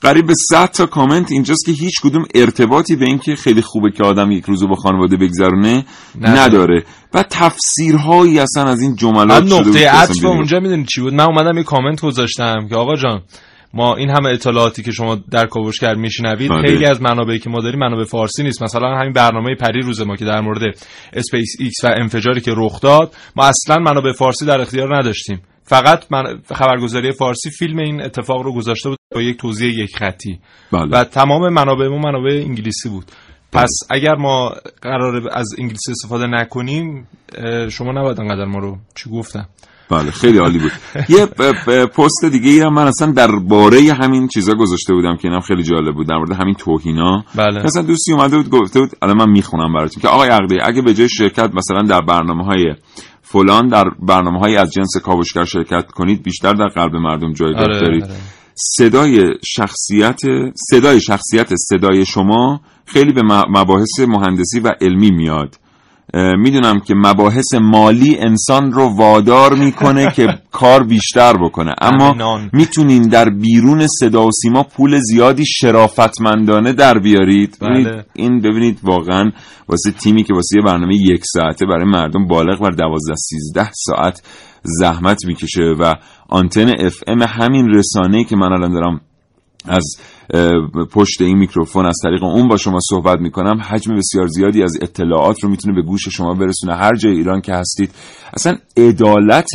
قریب به 100 تا کامنت اینجاست که هیچ کدوم ارتباطی به اینکه خیلی خوبه که آدم یک روزو با خانواده بگذرونه نداره. و تفسیرهایی اصلا از این جملات شده نقطه عطف. اونجا می‌دونی چی بود من اومدم یه کامنت گذاشتم که آقا جان ما این همه اطلاعاتی که شما در کاوشگر میشنوید بله. خیلی از منابعی که ما داریم منابع فارسی نیست مثلا همین برنامه پری روز ما که در مورد اسپیس ایکس و انفجاری که رخ داد ما اصلا منابع فارسی در اختیار نداشتیم فقط من خبرگزاری فارسی فیلم این اتفاق رو گذاشته بود با یک توضیح یک خطی. بله. و تمام منابع ما منابع انگلیسی بود. پس اگر ما قرار از انگلیسی استفاده نکنیم شما نباید انقدر ما رو چی گفتم بله خیلی عالی بود. یه پست دیگه ای هم من اصلا درباره همین چیزا گذاشته بودم که اینم خیلی جالب بود در مورد همین توهینا. بله. مثلا دوستی اومده بود گفته بود الان من می‌خونم براتون که آقای عقدی اگه به جای شرکت مثلا در برنامه های فلان در برنامه های از جنس کاوشگر شرکت کنید بیشتر در قلب مردم جایگاه آره، دارید. آره. صدای شخصیت صدای شخصیت صدای شما خیلی به مباحث مهندسی و علمی میاد می‌دونم که مباحث مالی انسان رو وادار می‌کنه که کار بیشتر بکنه اما. می‌تونین در بیرون صدا و سیما پول زیادی شرافتمندانه در بیارید بله. این ببینید واقعا واسه تیمی که واسه یه برنامه یک ساعته برای مردم بالغ بر دوازده سیزده ساعت زحمت می‌کشه و آنتن اف ام همین رسانه‌ای که من الان دارم از پشت این میکروفون از طریق اون با شما صحبت می‌کنم حجم بسیار زیادی از اطلاعات رو می‌تونه به گوش شما برسونه. هر جای ایران که هستید اصلا عدالت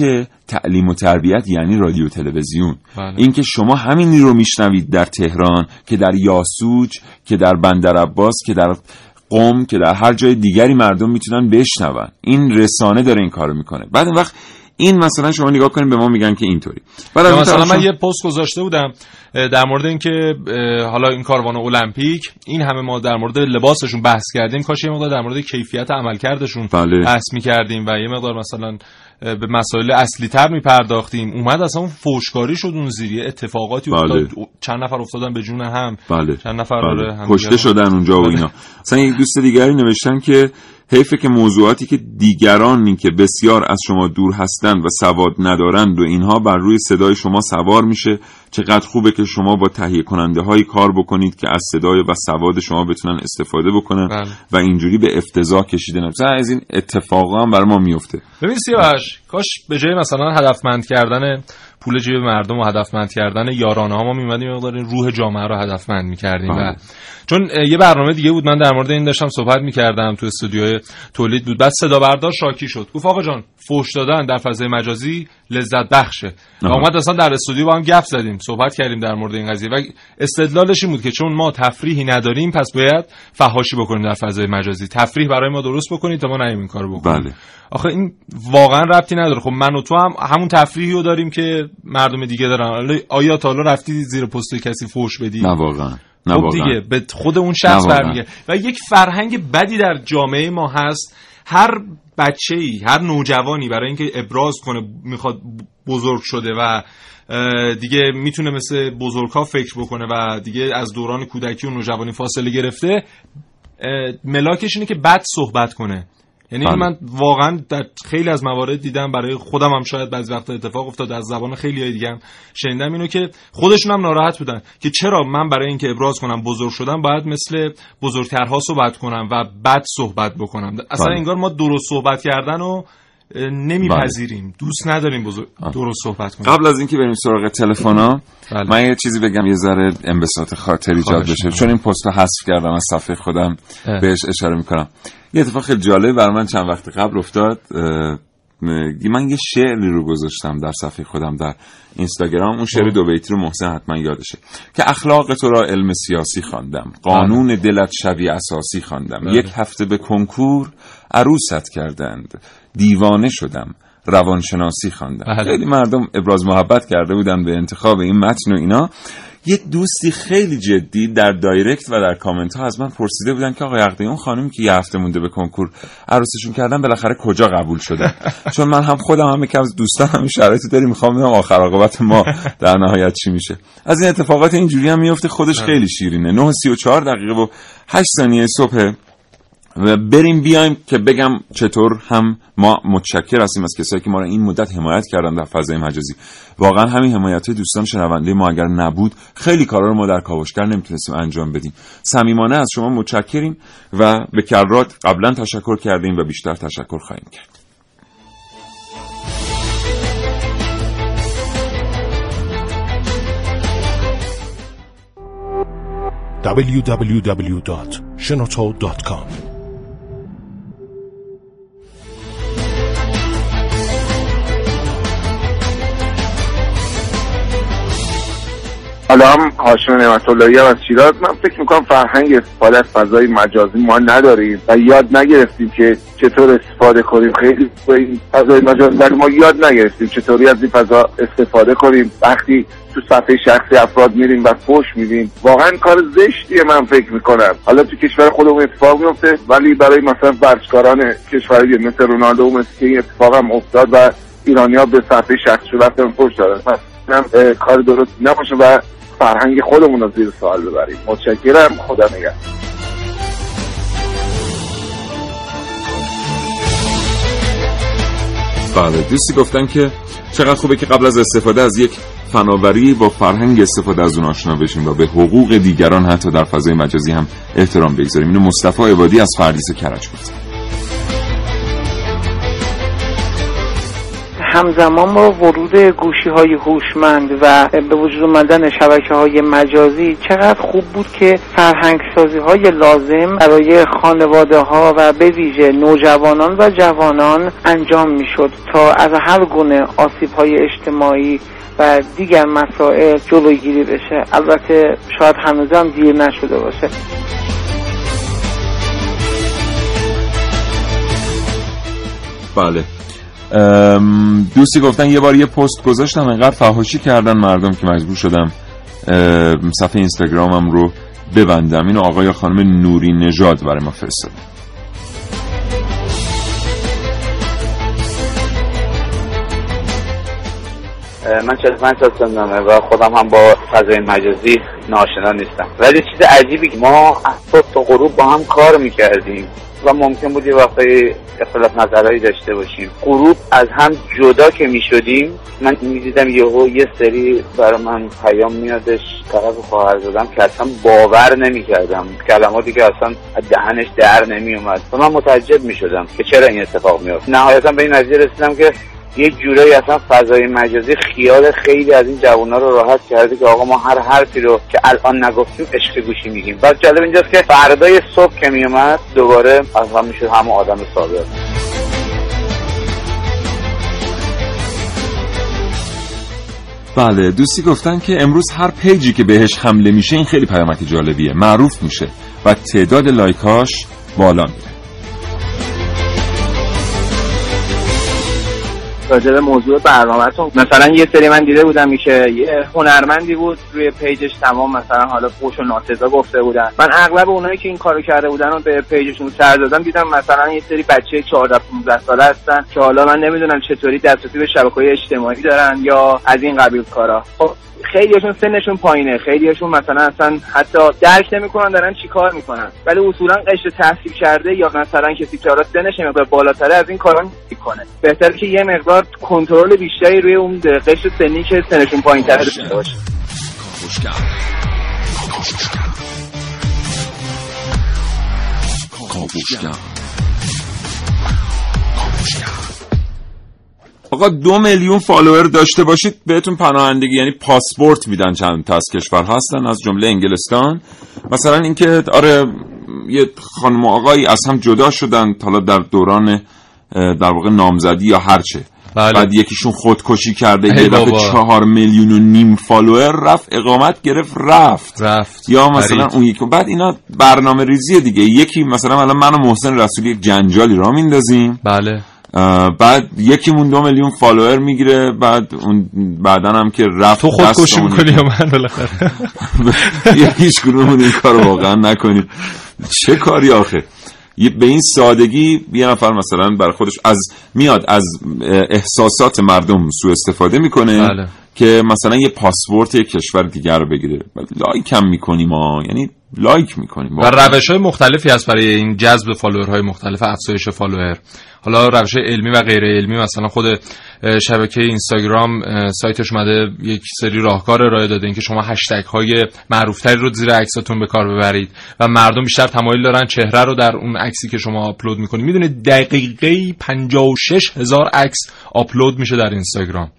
تعلیم و تربیت یعنی رادیو تلویزیون. بله. اینکه شما همینی رو میشنوید در تهران که در یاسوج که در بندر عباس که در قم که در هر جای دیگری مردم می‌تونن بشنون. این رسانه داره این کارو می‌کنه. بعد اون وقت این مثلا شما نگاه کنید به ما میگن که اینطوری اون مثلا طرف من شما- یه پست گذاشته بودم در مورد اینکه حالا این کاروان المپیک این همه ما در مورد لباسشون بحث کردیم کاش یه مقدار در مورد کیفیت عملکردشون بله. بحث می‌کردیم و یه مقدار مثلا به مسائل اصلی تر میپرداختیم اومد اصلا اون فوشکاری شد اون زیریه اتفاقاتی بله. افتاد چند نفر افتادن به جون هم بله چند نفر بله. کشته شدن اونجا و بله. اینا مثلا یک دوست دیگری نوشتن که حیفه که موضوعاتی که دیگرانی که بسیار از شما دور هستند و سواد ندارند و اینها بر روی صدای شما سوار میشه چقدر خوبه که شما با تهیه کننده های کار بکنید که از صدای و سواد شما بتونن استفاده بکنن بله. و اینجوری به افتضاح کشیده نمیشه از این اتفاقا هم برای ما میفته ببین سیاوش کاش به جای مثلا هدفمند کردن پول جیب مردم و هدفمند کردن یارانه ها ما میمدیم مقدار روح جامعه رو هدفمند می‌کردیم. و بله. چون اه، یه برنامه دیگه بود من در مورد این داشتم صحبت می‌کردم تو استودیوی تولید بود. بعد صدا بردار شاکی شد. گفت آقا جان فوش دادن در فضای مجازی لذت بخشه و. اومد اصلا در استودیو با هم گپ زدیم صحبت کردیم در مورد این قضیه و استدلالش این بود که چون ما تفریحی نداریم پس باید فحاشی بکنیم در فضای مجازی. تفریح برای ما درست بکنید تا ما نیم این کارو بکنیم. بله. آخه این واقعا ربطی نداره. خب من و تو هم همون تفریحی رو داریم که مردم دیگه دارن. آیا تا حالا رفتی زیر پست کسی فوش بدی؟ نه واقعا. نه خب. دیگه به خود اون شخص. برمیگه و یک فرهنگ بدی در جامعه ما هست هر بچه ای هر نوجوانی برای اینکه ابراز کنه می‌خواد بزرگ شده و دیگه می‌تونه مثل بزرگها فکر بکنه و دیگه از دوران کودکی و نوجوانی فاصله گرفته ملاکش اینه که بد صحبت کنه. یعنی بله. من واقعا در خیلی از موارد دیدم برای خودم هم شاید بعضی وقتا اتفاق افتاد از زبان خیلی های دیگه هم شنیدم اینو که خودشون هم ناراحت بودن که چرا من برای اینکه ابراز کنم بزرگ شدم باید مثل بزرگترها صحبت کنم و بد صحبت بکنم اصلا بله. انگار ما درست صحبت کردن رو اه، نمیپذیریم دوست نداریم بزرگ درست صحبت کنیم قبل از اینکه بریم سراغ تلفنا بله. من یه چیزی بگم یه ذره انبساط خاطر ایجاد بشه. چون این پست رو حذف کردم از صفحه خودم اه. بهش اشاره می‌کنم یه اتفاق خیلی جالب برای من چند وقت قبل افتاد. من یه شعری رو گذاشتم در صفحه خودم در اینستاگرام. اون شعر دو بیتی رو محسن حتما یادشه. که اخلاق تو را علم سیاسی خواندم. قانون دلت شبیه اساسی خواندم. بله. یک هفته به کنکور عروست کردند. دیوانه شدم. روانشناسی خواندم. بله. خیلی مردم ابراز محبت کرده بودن به انتخاب این متن و اینا. یه دوستی خیلی جدی در دایرکت و در کامنت ها از من پرسیده بودن که آقای عقدی اون خانمی که یه هفته مونده به کنکور عروسشون کردن بالاخره کجا قبول شدن چون من هم خودم هم یکی از دوستان همین شرایطی داریم می‌خوام ببینم آخر عاقبت ما در نهایت چی میشه. از این اتفاقات اینجوری هم میفته خودش خیلی شیرینه. 9 و 34 دقیقه و 8 ثانیه صبح و بریم بیایم که بگم چطور هم ما متشکر هستیم از کسایی که ما رو این مدت حمایت کردن در فضای مجازی. واقعا همین حمایت دوستان شنونده ما اگر نبود خیلی کارا رو ما در کاوشگر نمی‌تونستیم انجام بدیم. صمیمانه از شما متشکریم و به کرات قبلا تشکر کردیم و بیشتر تشکر خواهیم کرد. www.shenoto.com سلام هاشم نعمت اللهی از شیراز من فکر می‌کنم فرهنگ استفاده از فضای مجازی ما نداریم و یاد نگرفتیم که چطور استفاده کنیم. خیلی با این فضای مجازی ما یاد نگرفتیم چطوری از این فضا استفاده کنیم. وقتی تو صفحه شخصی افراد میریم و فوش میدیم واقعا کار زشتیه من فکر می‌کنم. حالا تو کشور خودمون اتفاق میفته ولی برای مثلا ورزشکاران کشوری مثل رونالدو و مسی این اتفاق هم افتاد و ایرانی ها به صفحه شخصی رفتن فوش دادن. پس کار درست نباشه و فرهنگ خودمون رو زیر سوال ببریم. متشکرم. خدا نگهدار. بله دوستی گفتن که چقدر خوبه که قبل از استفاده از یک فناوری با فرهنگ استفاده از اون آشنا بشیم و به حقوق دیگران حتی در فضای مجازی هم احترام بگذاریم. اینو مصطفی عبادی از فردیس کرج گفت. همزمان با ورود گوشی های هوشمند و به وجود آمدن شبکه های مجازی چقدر خوب بود که فرهنگ سازی های لازم برای خانواده ها و به ویژه نوجوانان و جوانان انجام می شد تا از هر گونه آسیب های اجتماعی و دیگر مسائل جلوگیری بشه. البته شاید هنوزم دیر نشده باشه. بله. دوستی گفتن یه بار یه پست گذاشتم انقدر فحاشی کردن مردم که مجبور شدم صفحه اینستاگرامم رو ببندم. اینو آقای خانم نوری نژاد برای ما فرستادن من 45 سال سنمه و خودم هم با فضای مجازی ناشنا نیستم. ولی چیز عجیبی که ما از صبح تا غروب با هم کار می‌کردیم. و ممکن بود یه وقتایی اختلاف نظرهایی داشته باشیم. غروب از هم جدا که می شدیم من می‌دیدم یهو یه سری برای من پیام میادش طرف خواهر زدم که اصلا باور نمی کردم. کلماتی که اصلا دهنش در نمی اومد. و من متعجب می شدم که چرا این اتفاق میافت نهایتا به این نتیجه رسیدم که یه جورایی اصلا فضای مجازی خیال خیلی از این جوونا رو راحت کرده که آقا ما هر حرفی رو که الان نگفتیم عشق گوشی میگیم. بعد جالب اینجاست که فردای صبح که میومد دوباره اصلا می‌شد همه آدم سابق بله دوستی گفتن که امروز هر pageی که بهش حمله میشه این خیلی پیامک جالبیه معروف میشه و تعداد likeاش بالا میره. راجع به موضوع برنامهتون. مثلا یه سری من دیده بودم میشه یه هنرمندی بود روی pageش تمام مثلا حالا فوش و ناسزا گفته بودن. من اغلب اونایی که این کارو کرده بودن رو به pageشون سر زدم دیدم مثلا یه سری بچه 14 15 ساله هستن که حالا من نمی‌دونم چطوری دسترسی به شبکه‌های اجتماعی دارن یا از این قبیل کارا. خب خیلیشون سنشون پایینه. خیلیشون مثلا اصلا حتی درک نمی‌کنن دارن چی کار می‌کنن. ولی اصولا قشر تحصیل کرده یا مثلا کسی که حالا سنش مقدار بالاتره از این کارا نمی‌کنه بهتره که یه مقدار کنترل بیشتری روی اون قشر سنی که سنشون پایینتره داشته باشه. آقا دو میلیون follower داشته باشید بهتون پناهندگی یعنی پاسپورت میدن چند تا از کشور هستن از جمله انگلستان. مثلا اینکه آره یه خانم و آقایی از هم جدا شدن حالا در دوران در واقع نامزدی یا هرچه بله. بعد یکیشون خودکشی کرده یه دفعه. چهار میلیون و نیم follower رفت اقامت گرفت رفت. رفت. یا مثلا خرید. اون یکی بعد اینا برنامه ریزی دیگه. یکی مثلا الان من و محسن رسولی یک جنجالی را میندازیم. بله. بعد یکیمون دو میلیون follower می‌گیره بعد اون بعدا هم که رفت تو خودکشی می‌کنی یا من بالاخره؟ یه هیچ این کار واقعا نکنیم چه کاری آخه؟ یه- به این سادگی یه نفر مثلا بر خودش از میاد از احساسات مردم سوء استفاده می‌کنه بله. که مثلا یه پاسپورت یک کشور دیگر رو بگیره. بعد like هم می‌کنیم ما یعنی like می‌کنیم. و روش های مختلفی هست برای این جذب followerهای مختلف افزایش follower. حالا روش علمی و غیر علمی مثلا خود شبکه اینستاگرام سایتش اومده یک سری راهکار ارائه داده اینکه شما هشتگ های معروفتری رو زیر عکساتون به کار ببرید و مردم بیشتر تمایل دارن چهره رو در اون عکسی که شما آپلود می‌کنید. می‌دونید دقیقه 56 هزار عکس آپلود میشه در اینستاگرام.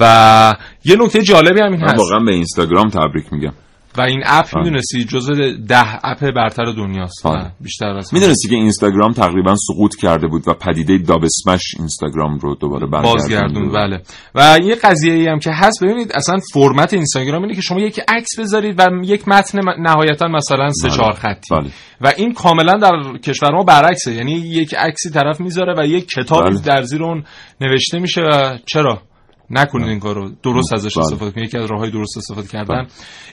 و یه نکته جالبی هم این هست. واقعا به اینستاگرام تبریک میگم. و این اپ آه. می‌دونستی جزو ده اپ برتر دنیاست آره. بیشتر از می‌دونستی که اینستاگرام تقریبا سقوط کرده بود و پدیده داب اسمش اینستاگرام رو دوباره بازگردون بله و یه قضیه ای هم که هست ببینید اصلا فرمت اینستاگرام اینه که شما یک عکس بذارید و یک متن نهایتا مثلا سه بله. چهار خطی بله. و این کاملا در کشور ما برعکسه یعنی یک عکسی طرف می‌ذاره و یک کتابی بله. در زیر اون نوشته میشه و چرا نکنید این کارو. درست ازش بله. استفاده کنید یکی از راههای درست استفاده کردن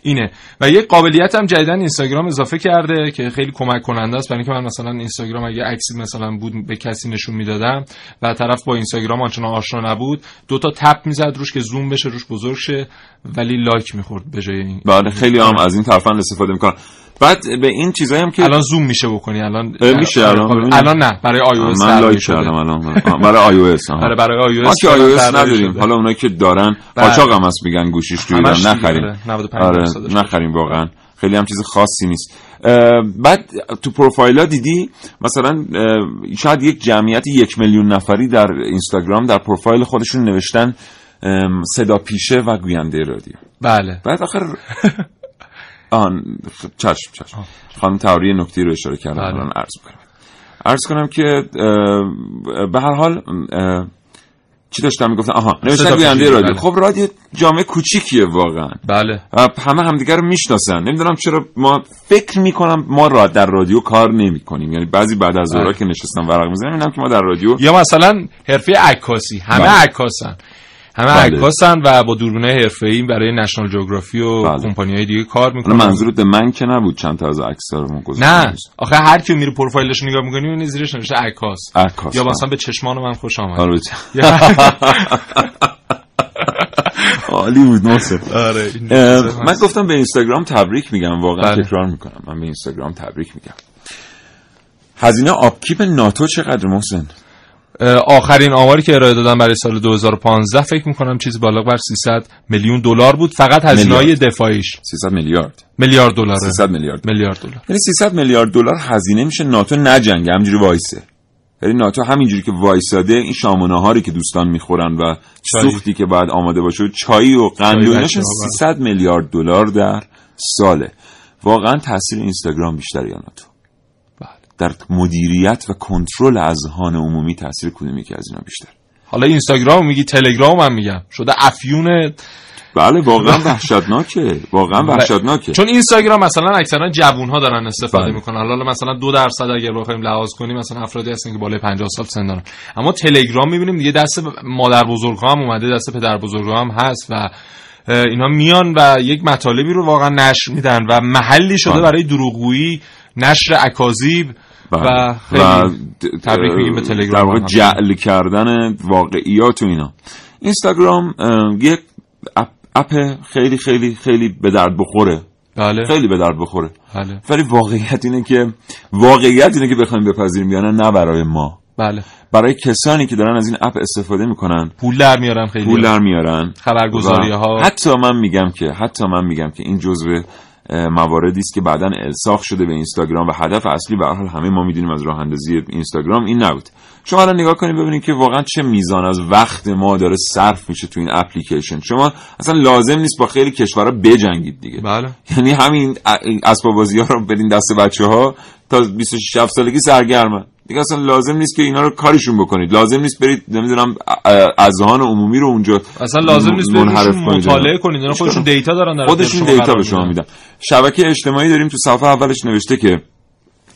اینه. و یه قابلیت هم جدیداً اینستاگرام اضافه کرده که خیلی کمک کننده است. برای اینکه من مثلا اینستاگرام اگه عکسی مثلا بود به کسی نشون می‌دادم و طرف با اینستاگرام آنچنان آشنا نبود دو تا tap می‌زد روش که زوم بشه روش بزرگ شه ولی like می‌خورد به جای این. بله خیلی هم از این طرفا استفاده می‌کنن. بعد به این چیزایی هم که الان زوم میشه بکنی الان میشه الان. الان نه برای iOS من like کردم الان برای iOS آره، برای iOS ما که iOS نداریم. حالا اونایی که دارن بله. قاچاق هم هست میگن گوشیش تو ایران نخریم آره، 95 درصدش. نخریم واقعا خیلی هم چیز خاصی نیست بعد تو پروفایل دیدی مثلا شاید یک جمعیت یک میلیون نفری در اینستاگرام در پروفایل خودشون نوشتن صدا پیشه و گوینده رادیو بله بعد آخر آن چشم چشم. خانم تاوری نکته رو اشاره کردم بله. الان عرض کنم عرض کنم که به هر حال چی داشتم می‌گفتم؟ آها نوشتن گوینده رادیو. بله. خب رادیو جامعه کوچیکیه واقعا. بله. و همه همدیگر رو می‌شناسن. نمی‌دونم چرا ما فکر می‌کنم ما را در رادیو کار نمی کنیم یعنی بعضی بعد از ظهرها بله. که نشستم ورق می‌زنم می‌بینم که ما در رادیو یا مثلا حرفه عکاسی. همه بله. عکاسن. همه بله. عکاسن و با دوربینای حرفه‌ای برای نشنال جیوگرافی و بله. کمپانی‌های دیگه کار می‌کنن منظورت به من که نبود چند تا از ما گذاشتیم. نه آخه هر کی میره پروفایلش نگاه می‌کنی می‌بینی زیرش نوشته عکاس یا بله. مثلا به چشمان من خوش آمد عالی بود آره من. گفتم به اینستاگرام تبریک میگم واقعا بله. تکرار می‌کنم من به اینستاگرام تبریک میگم هزینه آپکیپ ناتو چقدر محسن آخرین آماری که ارائه دادن برای سال 2015 فکر می‌کنم چیزی بالغ بر 300 میلیون دلار بود فقط هزینه های. دفاعیش 300 میلیارد میلیارد دلار 300 میلیارد میلیارد دلار یعنی 300 میلیارد دلار هزینه میشه ناتو نجنگه همینجوری وایسه یعنی ناتو همینجوری که وایساده این شام و ناهاری که دوستان می‌خورن و. سوختی که باید آماده باشه و چایی و قند چای و بله. 300 میلیارد دلار در ساله واقعا تاثیر اینستاگرام بیشتر یا ناتو. در مدیریت و کنترل اذهان عمومی تاثیر کدومی که از اینا بیشتر. حالا اینستاگرام میگی تلگرام هم میگم. شده افیون بله واقعا وحشتناکه. واقعا وحشتناکه. چون اینستاگرام مثلا اکثرا جوون ها دارن استفاده بله. می‌کنن. حالا مثلا دو درصد اگر بخوایم لحاظ کنیم مثلا افرادی هستن که بالای 50 سال سن دارن. اما تلگرام می‌بینیم دیگه دست مادر بزرگ هم اومده دست پدر بزرگ هم هست و اینا میان و یک مطالبی رو واقعا نشر میدن و محلی شده بله. برای دروغگویی نشر اکاذیب و. خیلی و تبریک میگیم به در تلگرام واقع هم. جعل کردن واقعیات و اینا. اینستاگرام یک اپ, اپ خیلی خیلی خیلی به درد بخوره. بله. خیلی به درد بخوره. بله. ولی واقعیت اینه که واقعیت اینه که بخوایم بپذیریم یا نه نه برای ما. بله. برای کسانی که دارن از این اپ استفاده می‌کنن پول در میارن خیلی. پول در میارن. خبرگزاری‌ها. و حتی من میگم که حتی من میگم که این اه، مواردی است که بعدا الساخ شده به اینستاگرام و هدف اصلی به حال همه ما می‌دونیم از راه اندازی اینستاگرام این نبود. شما الان نگاه کنید ببینید که واقعا چه میزان از وقت ما داره صرف میشه تو این اپلیکیشن. شما اصلا لازم نیست با خیلی کشورها بجنگید دیگه. بله. یعنی همین اسباب بازی ها رو بدین دست بچه ها تا 26 7 سالگی سرگرمن. دیگه اصلا لازم نیست که اینا رو کارشون بکنید لازم نیست برید نمی‌دونم اذهان عمومی رو اونجا اصلا لازم نیست منحرف کنید. مطالعه کنید اینا خودشون دیتا دارن در خودشون دیتا به شما میدن. شبکه اجتماعی داریم تو صفحه اولش نوشته که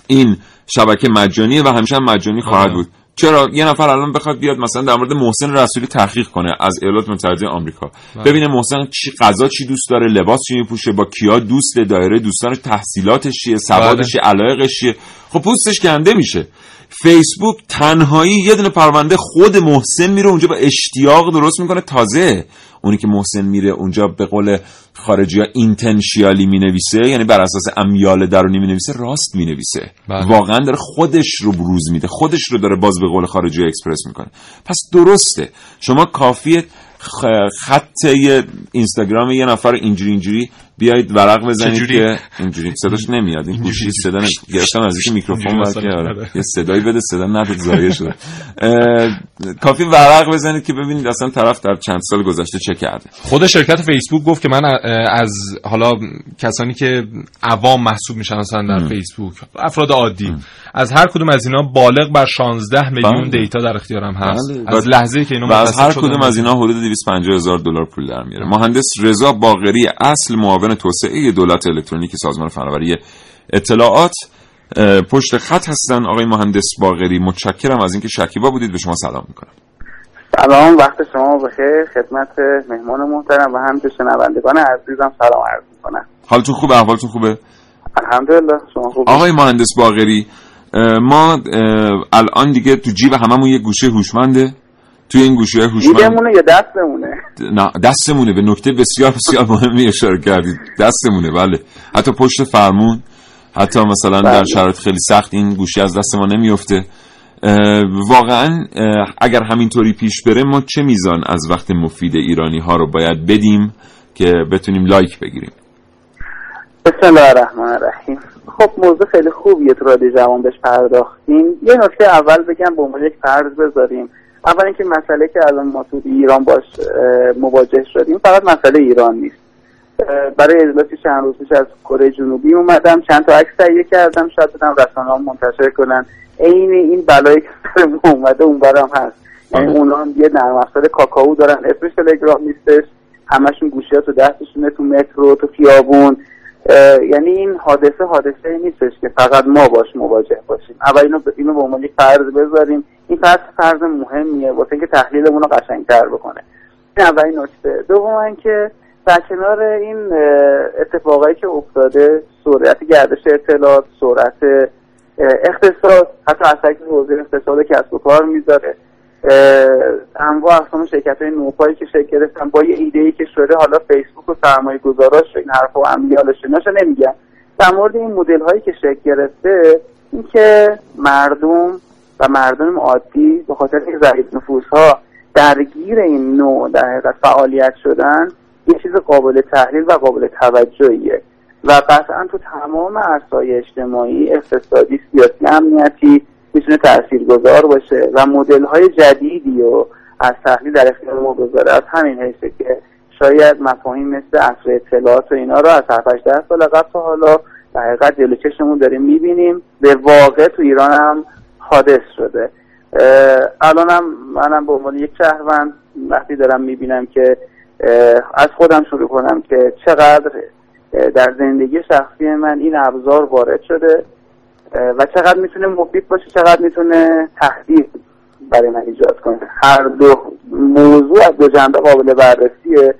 این شبکه مجانیه و همیشه هم مجانی خواهد آره. بود چرا یه نفر الان بخواد بیاد مثلا در مورد محسن رسولی تحقیق کنه از ایالات متحده آمریکا. بله. ببینه محسن چی غذا چی دوست داره لباس چی میپوشه با کیا دوست دایره دوستانش تحصیلاتش چیه سوادش چیه علایقش چیه. خب پوستش کنده میشه. فیسبوک تنهایی یه دونه پرونده خود محسن میره اونجا با اشتیاق درست می‌کنه. تازه اونی که محسن میره اونجا به قول خارجی ها اینتنشیالی می‌نویسه یعنی بر اساس امیال درونی می‌نویسه راست می‌نویسه. بله. واقعا داره خودش رو بروز میده خودش رو داره باز به قول خارجی ها اکسپرس می‌کنه. پس درسته. شما کافیه خط اینستاگرام یه نفر اینجوری اینجوری بیایید ورق بزنید؟ که اینجوری صداش نمیاد این گوشی صدا. گرفتم از اینکه میکروفون باید که. آره. یه صدایی بده صدا نداد ضایع شد اه، کافی ورق بزنید که ببینید اصلا طرف در چند سال گذشته چه کرده خود شرکت فیسبوک گفت که من از حالا کسانی که عوام محسوب میشن مثلا در فیسبوک افراد عادی از هر کدوم از اینا بالغ بر 16 میلیون بله. دیتا در اختیارم هست بله. از و- لحظه که اینا و از هر کدوم از اینا حدود 250 هزار دلار پول در میاره مهندس رضا باقری اصل معاون توسعه دولت الکترونیک سازمان فناوری اطلاعات پشت خط هستن آقای مهندس باقری. متشکرم از اینکه شکیبا بودید. به شما سلام می‌کنم. سلام. وقت شما بخیر. خدمت مهمان محترم و همچنین شنوندگان عزیزم سلام عرض می‌کنم. حالتون خوبه؟ احوالتون خوبه؟ الحمدلله. شما خوب آقای مهندس باقری ما الان دیگه تو جیب هممون یه گوشه هوشمنده. توی این گوشه هوشمند؟ یا دستمونه؟ نه دستمونه. به نکته بسیار بسیار مهمی اشاره کردید. دستمونه بله. حتی پشت فرمون حتی مثلا در شرایط خیلی سخت این گوشی از دست ما نمیفته واقعا اگر همینطوری پیش بره ما چه میزان از وقت مفید ایرانی ها رو باید بدیم که بتونیم لایک بگیریم؟ بسم الله الرحمن الرحیم. خب موضوع خیلی خوبیه تو رادیو جوان بهش پرداختیم. یه نکته اول بگم به عنوان یک فرض بذاریم. اول اینکه مسئله که الان ما تو ایران باش مواجه شدیم فقط مسئله ایران نیست. برای اجلاسی چند روز پیش از کره جنوبی اومدم چند تا عکس تهیه کردم شاید بدم رسانه ها منتشر کنن. عین این بلایی که ما اومده اون برم هست. یعنی اونا هم یه نرم افزار کاکائو دارن. اسمش تلگرام نیستش. همشون گوشی ها تو دستشونه تو مترو تو خیابون. یعنی این حادثه حادثه نیستش که فقط ما باش مواجه باشیم. اول اینو اینو به عنوان یک فرض بذاریم. این فرض فرض مهمیه واسه اینکه تحلیلمون رو قشنگتر بکنه. این اولین نکته. دوم اینکه در کنار این اتفاقایی که افتاده سرعت گردش اطلاعات سرعت اقتصاد حتی اثری که حوزه اقتصاد کسب و کار می‌ذاره. انواع اقسام شرکت های نوپایی که شکل گرفتن با یه ایده ای که شده حالا فیسبوک و سرمایه گذاراش این حرف و امیالش ایناشو نمیگن. در مورد این مدل هایی که شکل گرفته اینکه مردم و مردم عادی به خاطر اینکه ضعیف نفوس ها درگیر این نوع در حقیقت فعالیت شدن یه چیز قابل تحلیل و قابل توجهیه. و قطعا تو تمام عرصه‌های اجتماعی اقتصادی سیاسی امنیتی می‌تونه تاثیرگذار باشه و مدل های جدیدی و از تحلیل در اختیار ما بذاره. از همین حیثه که شاید مفاهیم مثل عصر اطلاعات و اینا رو از 7 ده سال قبل تا حالا در حقیقت جلو چشممون داریم می‌بینیم. به واقع تو ایران هم حادث شده. الانم منم به عنوان یک شهروند وقتی دارم می‌بینم که از خودم شروع کنم که چقدر در زندگی شخصی من این ابزار وارد شده و چقدر می‌تونه مفید باشه چقدر می‌تونه تهدید برای من ایجاد کنه. هر دو موضوع از دو جنبه قابل بررسیه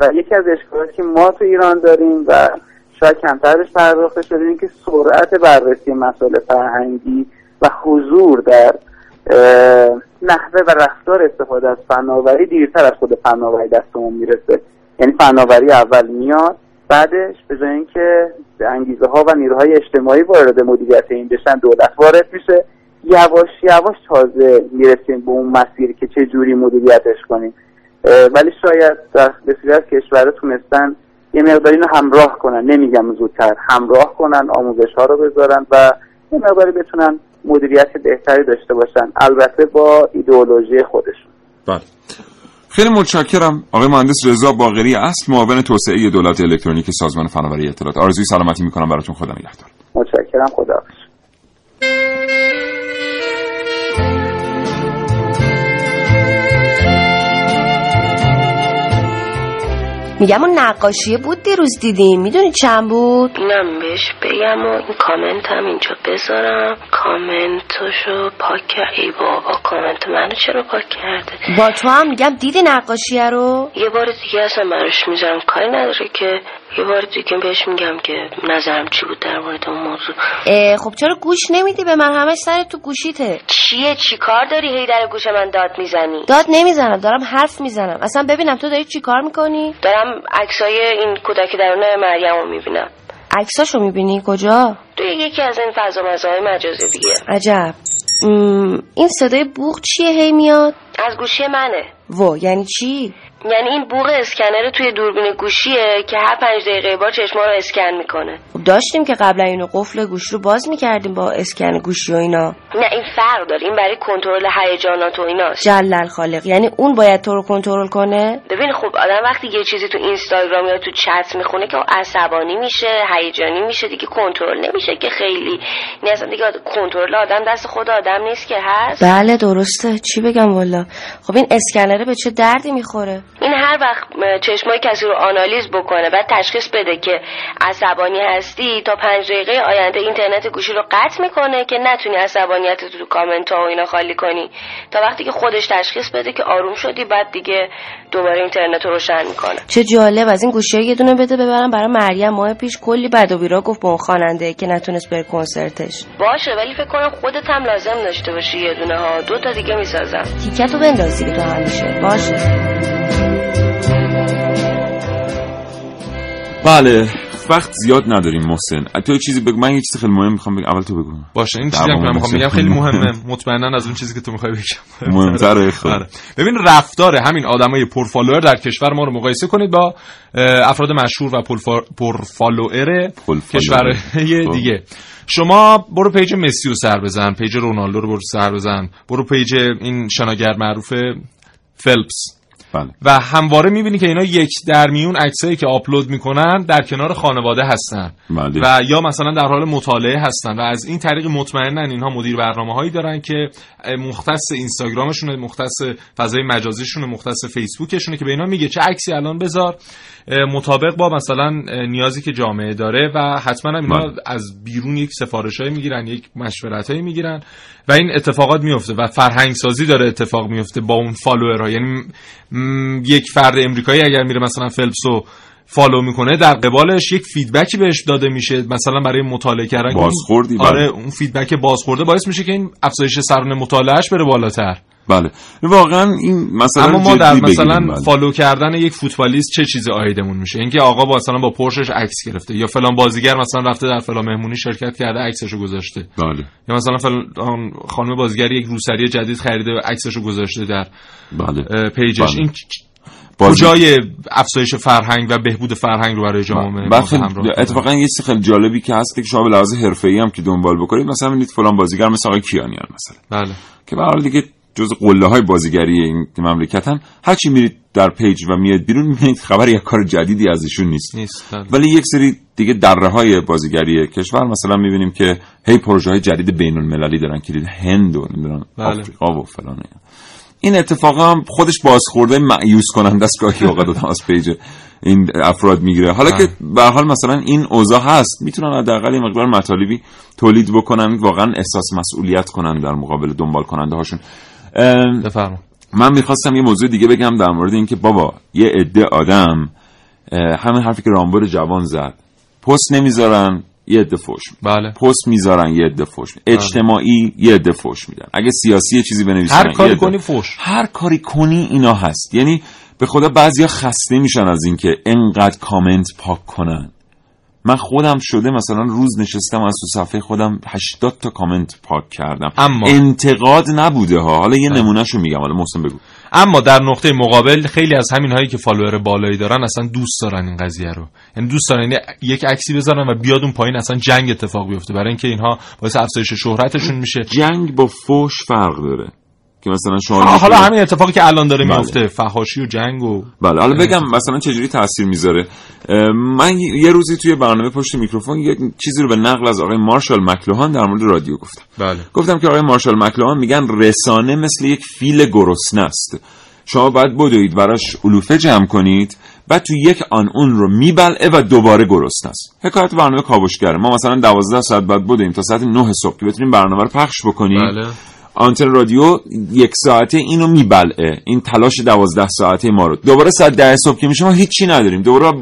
و یکی از اشکالاتی که ما تو ایران داریم و شاید کمتر بهش پرداخته شده این که سرعت بررسی مسائل فرهنگی و حضور در نحوه و رفتار استفاده از فناوری دیرتر از خود فناوری دستمون می‌رسه. یعنی فناوری اول میاد بعدش به جای اینکه انگیزه ها و نیروهای اجتماعی وارد مدیریت این بشن دولت وارد میشه. یواش یواش تازه می‌رسیم به اون مسیر که چه جوری مدیریتش کنیم. ولی شاید در بسیاری از کشورها تونستن یه مقداری رو همراه کنن. نمیگم زودتر همراه کنن آموزش ها رو بذارن و یه مقداری بتونن مدیریت بهتری داشته باشن. البته با ایدئولوژی خودشون. بله. خیلی متشکرم. آقای مهندس رضا باقری اصل معاون توسعه دولت الکترونیک سازمان فناوری اطلاعات. آرزوی سلامتی می‌کنم براتون. خدا نگهدار. متشکرم. خدا میگم اون نقاشیه بود دیروز دیدیم می‌دونی چند بود؟ اینم بهش بگم و این کامنت هم اینجا بذارم. کامنتاشو پاک کرد. ای بابا کامنت منو چرا پاک کرده؟ با تو هم میگم دیدی نقاشیه رو؟ یه بار دیگه اصلا براش می‌ذارم. کاری نداره که یه بار دیگه بهش میگم که نظرم چی بود در مورد اون موضوع. خب چرا گوش نمیدی به من؟ همش سر تو گوشیته. چیه؟ چی کار داری هی در گوش من داد می‌زنی؟ داد نمی‌زنم دارم حرف می‌زنم. اصلا ببینم تو داری چی کار می‌کنی؟ دارم عکسای این کودک درون مریم رو می‌بینم. عکساشو می‌بینی؟ کجا؟ تو یکی از این فضا مزاهای مجازی دیگه. عجب. این صدای بوغ چیه هی میاد؟ از گوشی منه. و یعنی چی؟ یعنی این بوغ اسکنر توی دوربین گوشیه که هر پنج دقیقه بار چشما رو اسکن می‌کنه. خب داشتیم که قبلا اینو قفل گوش رو باز می‌کردیم با اسکن گوشی و اینا. نه این فرق داره. این برای کنترل هیجانات و ایناست. جلل خالق. یعنی اون باید تو رو کنترل کنه؟ ببین خب آدم وقتی یه چیزی تو اینستاگرام یا تو چت می‌خونه که عصبانی میشه هیجانی میشه دیگه کنترل نمیشه که خیلی. نه اصلا دیگه کنترل آدم دست خود آدم نیست که هست؟ بله درسته. چی بگم والا؟ خب این اسکنره به چه دردی می‌خوره؟ این هر وقت چشمای کسی رو آنالیز بکنه بعد تشخیص بده که عصبانی هستی تا پنج دقیقه آینده اینترنت گوشی رو قطع می‌کنه که نتونی عصبانیت رو تو کامنت ها و اینا خالی کنی. تا وقتی که خودش تشخیص بده که آروم شدی بعد دیگه دوباره اینترنت رو روشن می‌کنه. چه جالب از این گوشی یه دونه بده ببرم. برای مریم ماه پیش کلی بد و بیرا گفت به اون خواننده که نتونست بره کنسرتش. باشه ولی فکر کنم خودت هم لازم داشته باشی یه دونه ها. دو تا دیگه می‌سازم. تیکتو بندازی که تو همیشه باشه. بله. وقت زیاد نداریم محسن. تو یه چیزی بگو. من یه چیز خیلی مهم می‌خوام بگم. اول تو بگو. باشه این چیزی که من می‌خوام بگم خیلی مهمه. مطمئنا از اون چیزی که تو می‌خوای بگم. مهمتره خود ببین رفتار همین آدمای پر follower در کشور ما رو مقایسه کنید با افراد مشهور و پر follower کشور دیگه. شما برو page مسی رو سر بزن page رونالدو رو برو سر بزن. برو page این شناگر معروف فلپس. بله. و همواره می‌بینی که اینا یک در میون عکسایی که آپلود می‌کنن در کنار خانواده هستن بله. و یا مثلا در حال مطالعه هستن و از این طریق مطمئنن اینها مدیر برنامه هایی دارن که مختص اینستاگرامشونه مختص فضای مجازیشونه مختص فیسبوکشونه که به اینا میگه چه عکسی الان بذار مطابق با مثلا نیازی که جامعه داره و حتما هم اینا بله. از بیرون یک سفارش هایی می‌گیرن یک مشورت هایی می‌گیرن و این اتفاقات میفته و فرهنگ سازی داره اتفاق میفته با اون followerها یعنی یک فرد امریکایی اگر میره مثلا فلپسو follow می‌کنه در قبالش یک feedbackی بهش داده میشه مثلا برای مطالعه کردن. بازخوردی آره اون feedback بازخورده باعث میشه که این افزایش سرانه مطالعهش بره بالاتر. بله. واقعا این مثلا اما ما در مثلا بله. follow کردن یک فوتبالیست چه چیزی آیدمون میشه؟ اینکه آقا با مثلا با پورشش عکس گرفته یا فلان بازیگر مثلا رفته در فلان مهمونی شرکت کرده عکسشو گذاشته. بله. یا مثلا فلان خانم بازیگر یک روسری جدید خریده و عکسشو گذاشته در بله. pageش. بله. این کجای افزایش فرهنگ و بهبود فرهنگ رو برای جامعه اتفاقا یه چیز خیلی جالبی که هست که شما به لحاظ حرفه‌ای هم که دنبال بکنید مثلا می‌دید فلان بازیگر مثل آقای کیانیان مثلا بله که به هر حال دیگه جز قله های بازیگری این مملکتن هرچی میرید در page و میاد بیرون می‌بینید خبر یک کار جدیدی از ایشون نیست نیست بله. ولی یک سری دیگه دره های بازیگری کشور مثلا می‌بینیم که هی پروژه های جدید بین المللی دارن که دید هند و نمی‌دونم بله. آفریقا و فلان اینا. این اتفاق هم خودش بازخورده مأیوس کننده است گاهی اوقات از page این افراد می‌گیره. حالا بله. که به حال مثلا این اوضاع هست می‌تونن حداقل یه مقدار مطالبی تولید بکنن واقعا احساس مسئولیت کنن در مقابل دنبال کننده هاشون ام، بفرما من می‌خواستم یه موضوع دیگه بگم در مورد اینکه بابا یه عده آدم همین حرفی که رامبد جوان زد پست نمی‌ذارن یه عده فوش میدن. بله. پست می‌ذارن یه عده فوش میدن. اجتماعی یه عده فوش میدن. اگه سیاسی یه چیزی بنویسن هر کاری کنی فوش هر کاری کنی اینا هست. یعنی به خدا بعضیا خسته میشن از اینکه انقدر کامنت پاک کنن. من خودم شده مثلا روز نشستم از تو صفحه خودم 80 تا کامنت پاک کردم. اما- انتقاد نبوده ها. حالا یه نمونهشو میگم. حالا محسن بگو. اما در نقطه مقابل خیلی از همین هایی که فالوور بالایی دارن اصلا دوست دارن این قضیه رو. یعنی دوست دارن یعنی یک عکسی بذارن و بیاد اون پایین اصلا جنگ اتفاق بیفته. برای اینکه اینها باعث افزایش شهرتشون میشه. جنگ با فوش فرق داره. که مثلا شما حالا همین اتفاقی که الان داره بله. میفته فحاشی و جنگ و بله حالا بگم مثلا چجوری تاثیر می‌ذاره. من یه روزی توی برنامه پشت میکروفون یه چیزی رو به نقل از آقای مارشال مکلوهان در مورد رادیو گفتم. بله. گفتم که آقای مارشال مکلوهان میگن رسانه مثل یک فیل گرسنه است. شما باید بدوید براش علوفه جمع کنید بعد تو یک آن اون رو میبلعه و دوباره گرسنه است. حکایت برنامه کاوشگره ما مثلا 12 ساعت بعد بدویم تا ساعت 9 صبح. که بتونیم برنامه رو پخش بکنیم. بله. آنتن رادیو یک ساعته اینو میبلعه. این تلاش دوازده ساعته ما رو. دوباره ساعت ده صبح که میشه ما هیچی نداریم. دوباره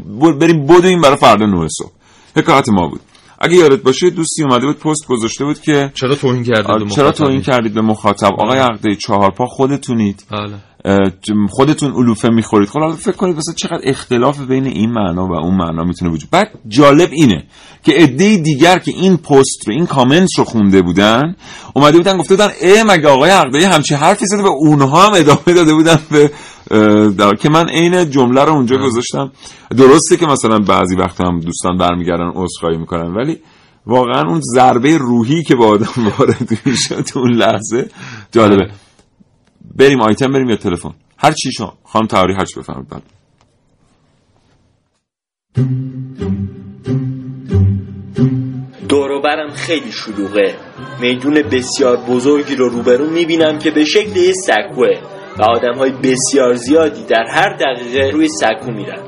بریم بدویم برای فردا نه صبح. حکایت ما بود. اگه یادت باشه دوستی اومده بود پست گذاشته بود که چرا توهین کردید به چرا مخاطبین؟ توهین کردید به مخاطب؟ آقای عقده چهارپا خودتونید. بله. خودتون علوفه می‌خورید. خب حالا فکر کنید مثلا چقدر اختلاف بین این معنا و اون معنا می‌تونه وجود. بعد جالب اینه که عده دیگر که این پست رو این کامنت رو خونده بودن اومده بودن گفته بودن اه مگه آقای عقده همچی حرفی زده؟ و اونها هم ادامه داده بودن به در که من عین جمله رو اونجا گذاشتم. درسته که مثلا بعضی وقت هم دوستان برمیگردن عذرخواهی می‌کنن ولی واقعا اون ضربه روحی که با آدم وارد میشه تو اون لحظه جالبه. بریم آیتم بریم یا تلفن؟ هر چی شما خانم تهاری هر چی بفرمایید بله. دوروبرم خیلی شلوغه. میدون بسیار بزرگی رو روبرو می‌بینم که به شکل یه سکوه و آدم های بسیار زیادی در هر دقیقه روی سکو میرن.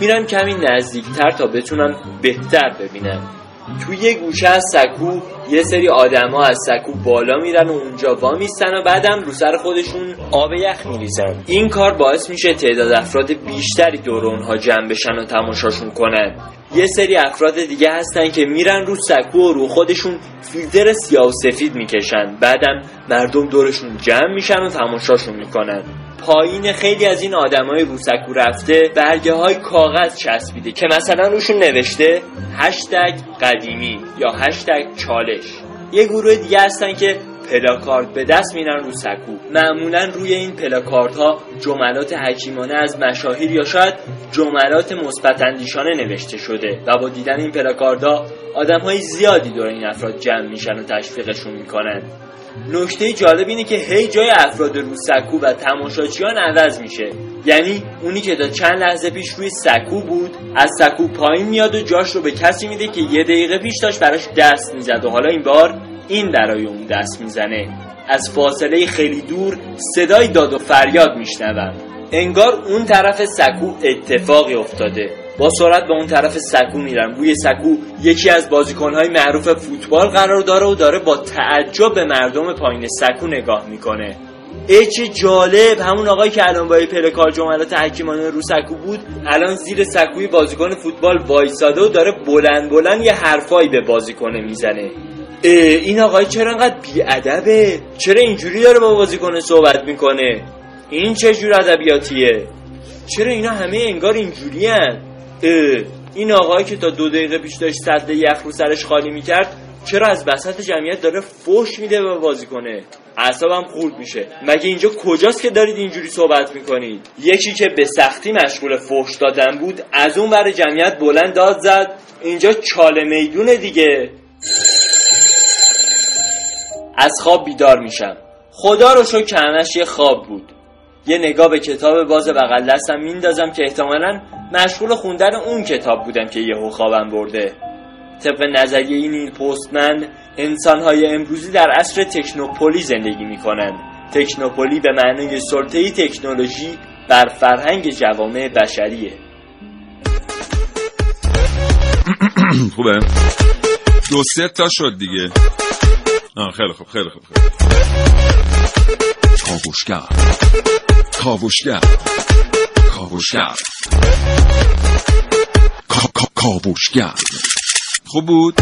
میرم کمی نزدیکتر تا بتونم بهتر ببینم. تو یه گوشه از سکو یه سری آدما از سکو بالا میرن و اونجا وا میستن و بعدم رو سر خودشون آب یخ میریزن. این کار باعث میشه تعداد افراد بیشتری دور اونها جمع بشن و تماشاشون کنن. یه سری افراد دیگه هستن که میرن رو سکو و رو خودشون فیلتر سیاه و سفید می‌کشن. بعدم مردم دورشون جمع میشن و تماشاشون می‌کنن. پایین خیلی از این آدمای رو سکو رفته برگه های کاغذ چسبیده که مثلا روشون نوشته هشتگ قدیمی یا هشتگ چالش. یه گروه دیگه هستن که پلاکارد به دست میرن رو سکو. معمولا روی این پلاکاردها جملات حکیمانه از مشاهیر یا شاید جملات مثبت اندیشانه نوشته شده و با دیدن این پلاکاردها آدم های زیادی دور این افراد جمع میشن و تشویقشون می‌کنن. نکته جالب اینه که هی جای افراد رو سکو و تماشاچیان عوض میشه. یعنی اونی که تا چند لحظه پیش روی سکو بود از سکو پایین میاد و جاش رو به کسی میده که یه دقیقه پیش داشت براش دست می‌زد. و حالا این بار این برای اون دست می‌زنه. از فاصله خیلی دور صدای داد و فریاد میشنوم. انگار اون طرف سکو اتفاقی افتاده. با سرعت به اون طرف سکو میرم. روی سکو یکی از بازیکنهای معروف فوتبال قرار داره و داره با تعجب به مردم پایین سکو نگاه می‌کنه. ای چه جالب! همون آقایی که الان با پلکار جملات حکیمانه رو سکو بود الان زیر سکوی بازیکن فوتبال وایساده و داره بلند بلند یه حرفایی به بازیکن می‌زنه. این آقای چرا انقدر بیادبه؟ چرا اینجوری داره با بازیکن صحبت می‌کنه؟ این چه جور ادبیاتیه؟ چرا اینا همه انگار اینجوری هن؟ این آقایی که تا دو دقیقه پیش داشت صد یخ رو سرش خالی می‌کرد چرا از وسط جمعیت داره فوش میده به بازی کنه اعصابم خورد میشه. مگه اینجا کجاست که دارید اینجوری صحبت می‌کنید؟ یکی که به سختی مشغول فوش دادن بود از اون ور جمعیت بلند داد زد. اینجا چاله می‌دونه دیگه. از خواب بیدار میشم. خدا رو شو کنش یه خواب بود. یه نگاه به کتاب باز بغل دستم میندازم که احتمالا مشغول خوندن اون کتاب بودم که یهو خوابم برده. طبق نظریه نیل پستمن انسانهای امروزی در عصر تکنوپولی زندگی می‌کنند تکنوپولی به معنای سلطه تکنولوژی بر فرهنگ جوامع بشریه. خوبه؟ دو سه تا شد دیگه. آه خیلی خوب خیلی خوب خیلی کاوشگر. کاوشگر. کاوشگر. کاوشگر. خوب بود؟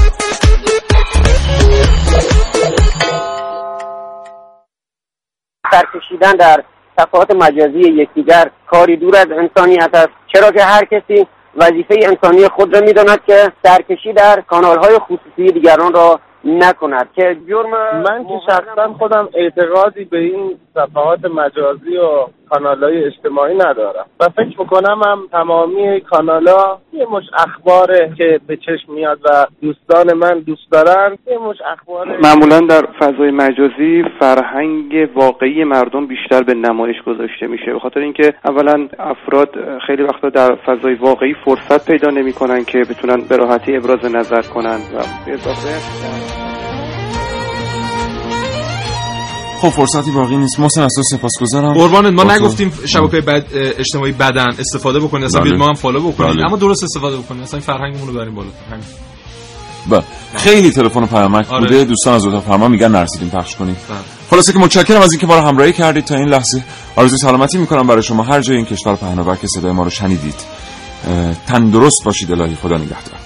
سرکشیدن در صفحات مجازی یکدیگر کاری دور از انسانیت است. چرا که هر کسی وظیفه انسانی خود را می‌داند که سرکشی در کانالهای خصوصی دیگران را نکند. که جرم من که شخصا خودم اعتقادی به این صفحات مجازی و کانال های اجتماعی ندارم. و فکر می‌کنم هم تمامی کانال ها یه مش اخباره که به چشم میاد و دوستان من دوست دارن. یه مش اخبار معمولا در فضای مجازی فرهنگ واقعی مردم بیشتر به نمایش گذاشته میشه. به خاطر اینکه اولا افراد خیلی وقتا در فضای واقعی فرصت پیدا نمی‌کنن که بتونن به راحتی ابراز نظر کنن و اضافه خب فرصتی باقی نیست. محسن از تو سپاسگزارم. قربانت ما نگفتیم شبکه بد اجتماعی بدن استفاده بکنید اصلا بله. ما هم فالو بکنید بله. اما درست استفاده بکنید اصلا فرهنگمون رو بریم بالا. همین. بله. خیلی تلفن و پیامک آره. بوده. دوستان از اتاق فرمان میگن نرسیدیم پخش کنیم. خلاصه که متشکرم از اینکه ما رو همراهی کردید تا این لحظه. آرزوی سلامتی می‌کنم برای شما. هر جای این کشور پهناور که صدای ما رو شنیدید. تندرست باشید. الهی خدا نگهدار.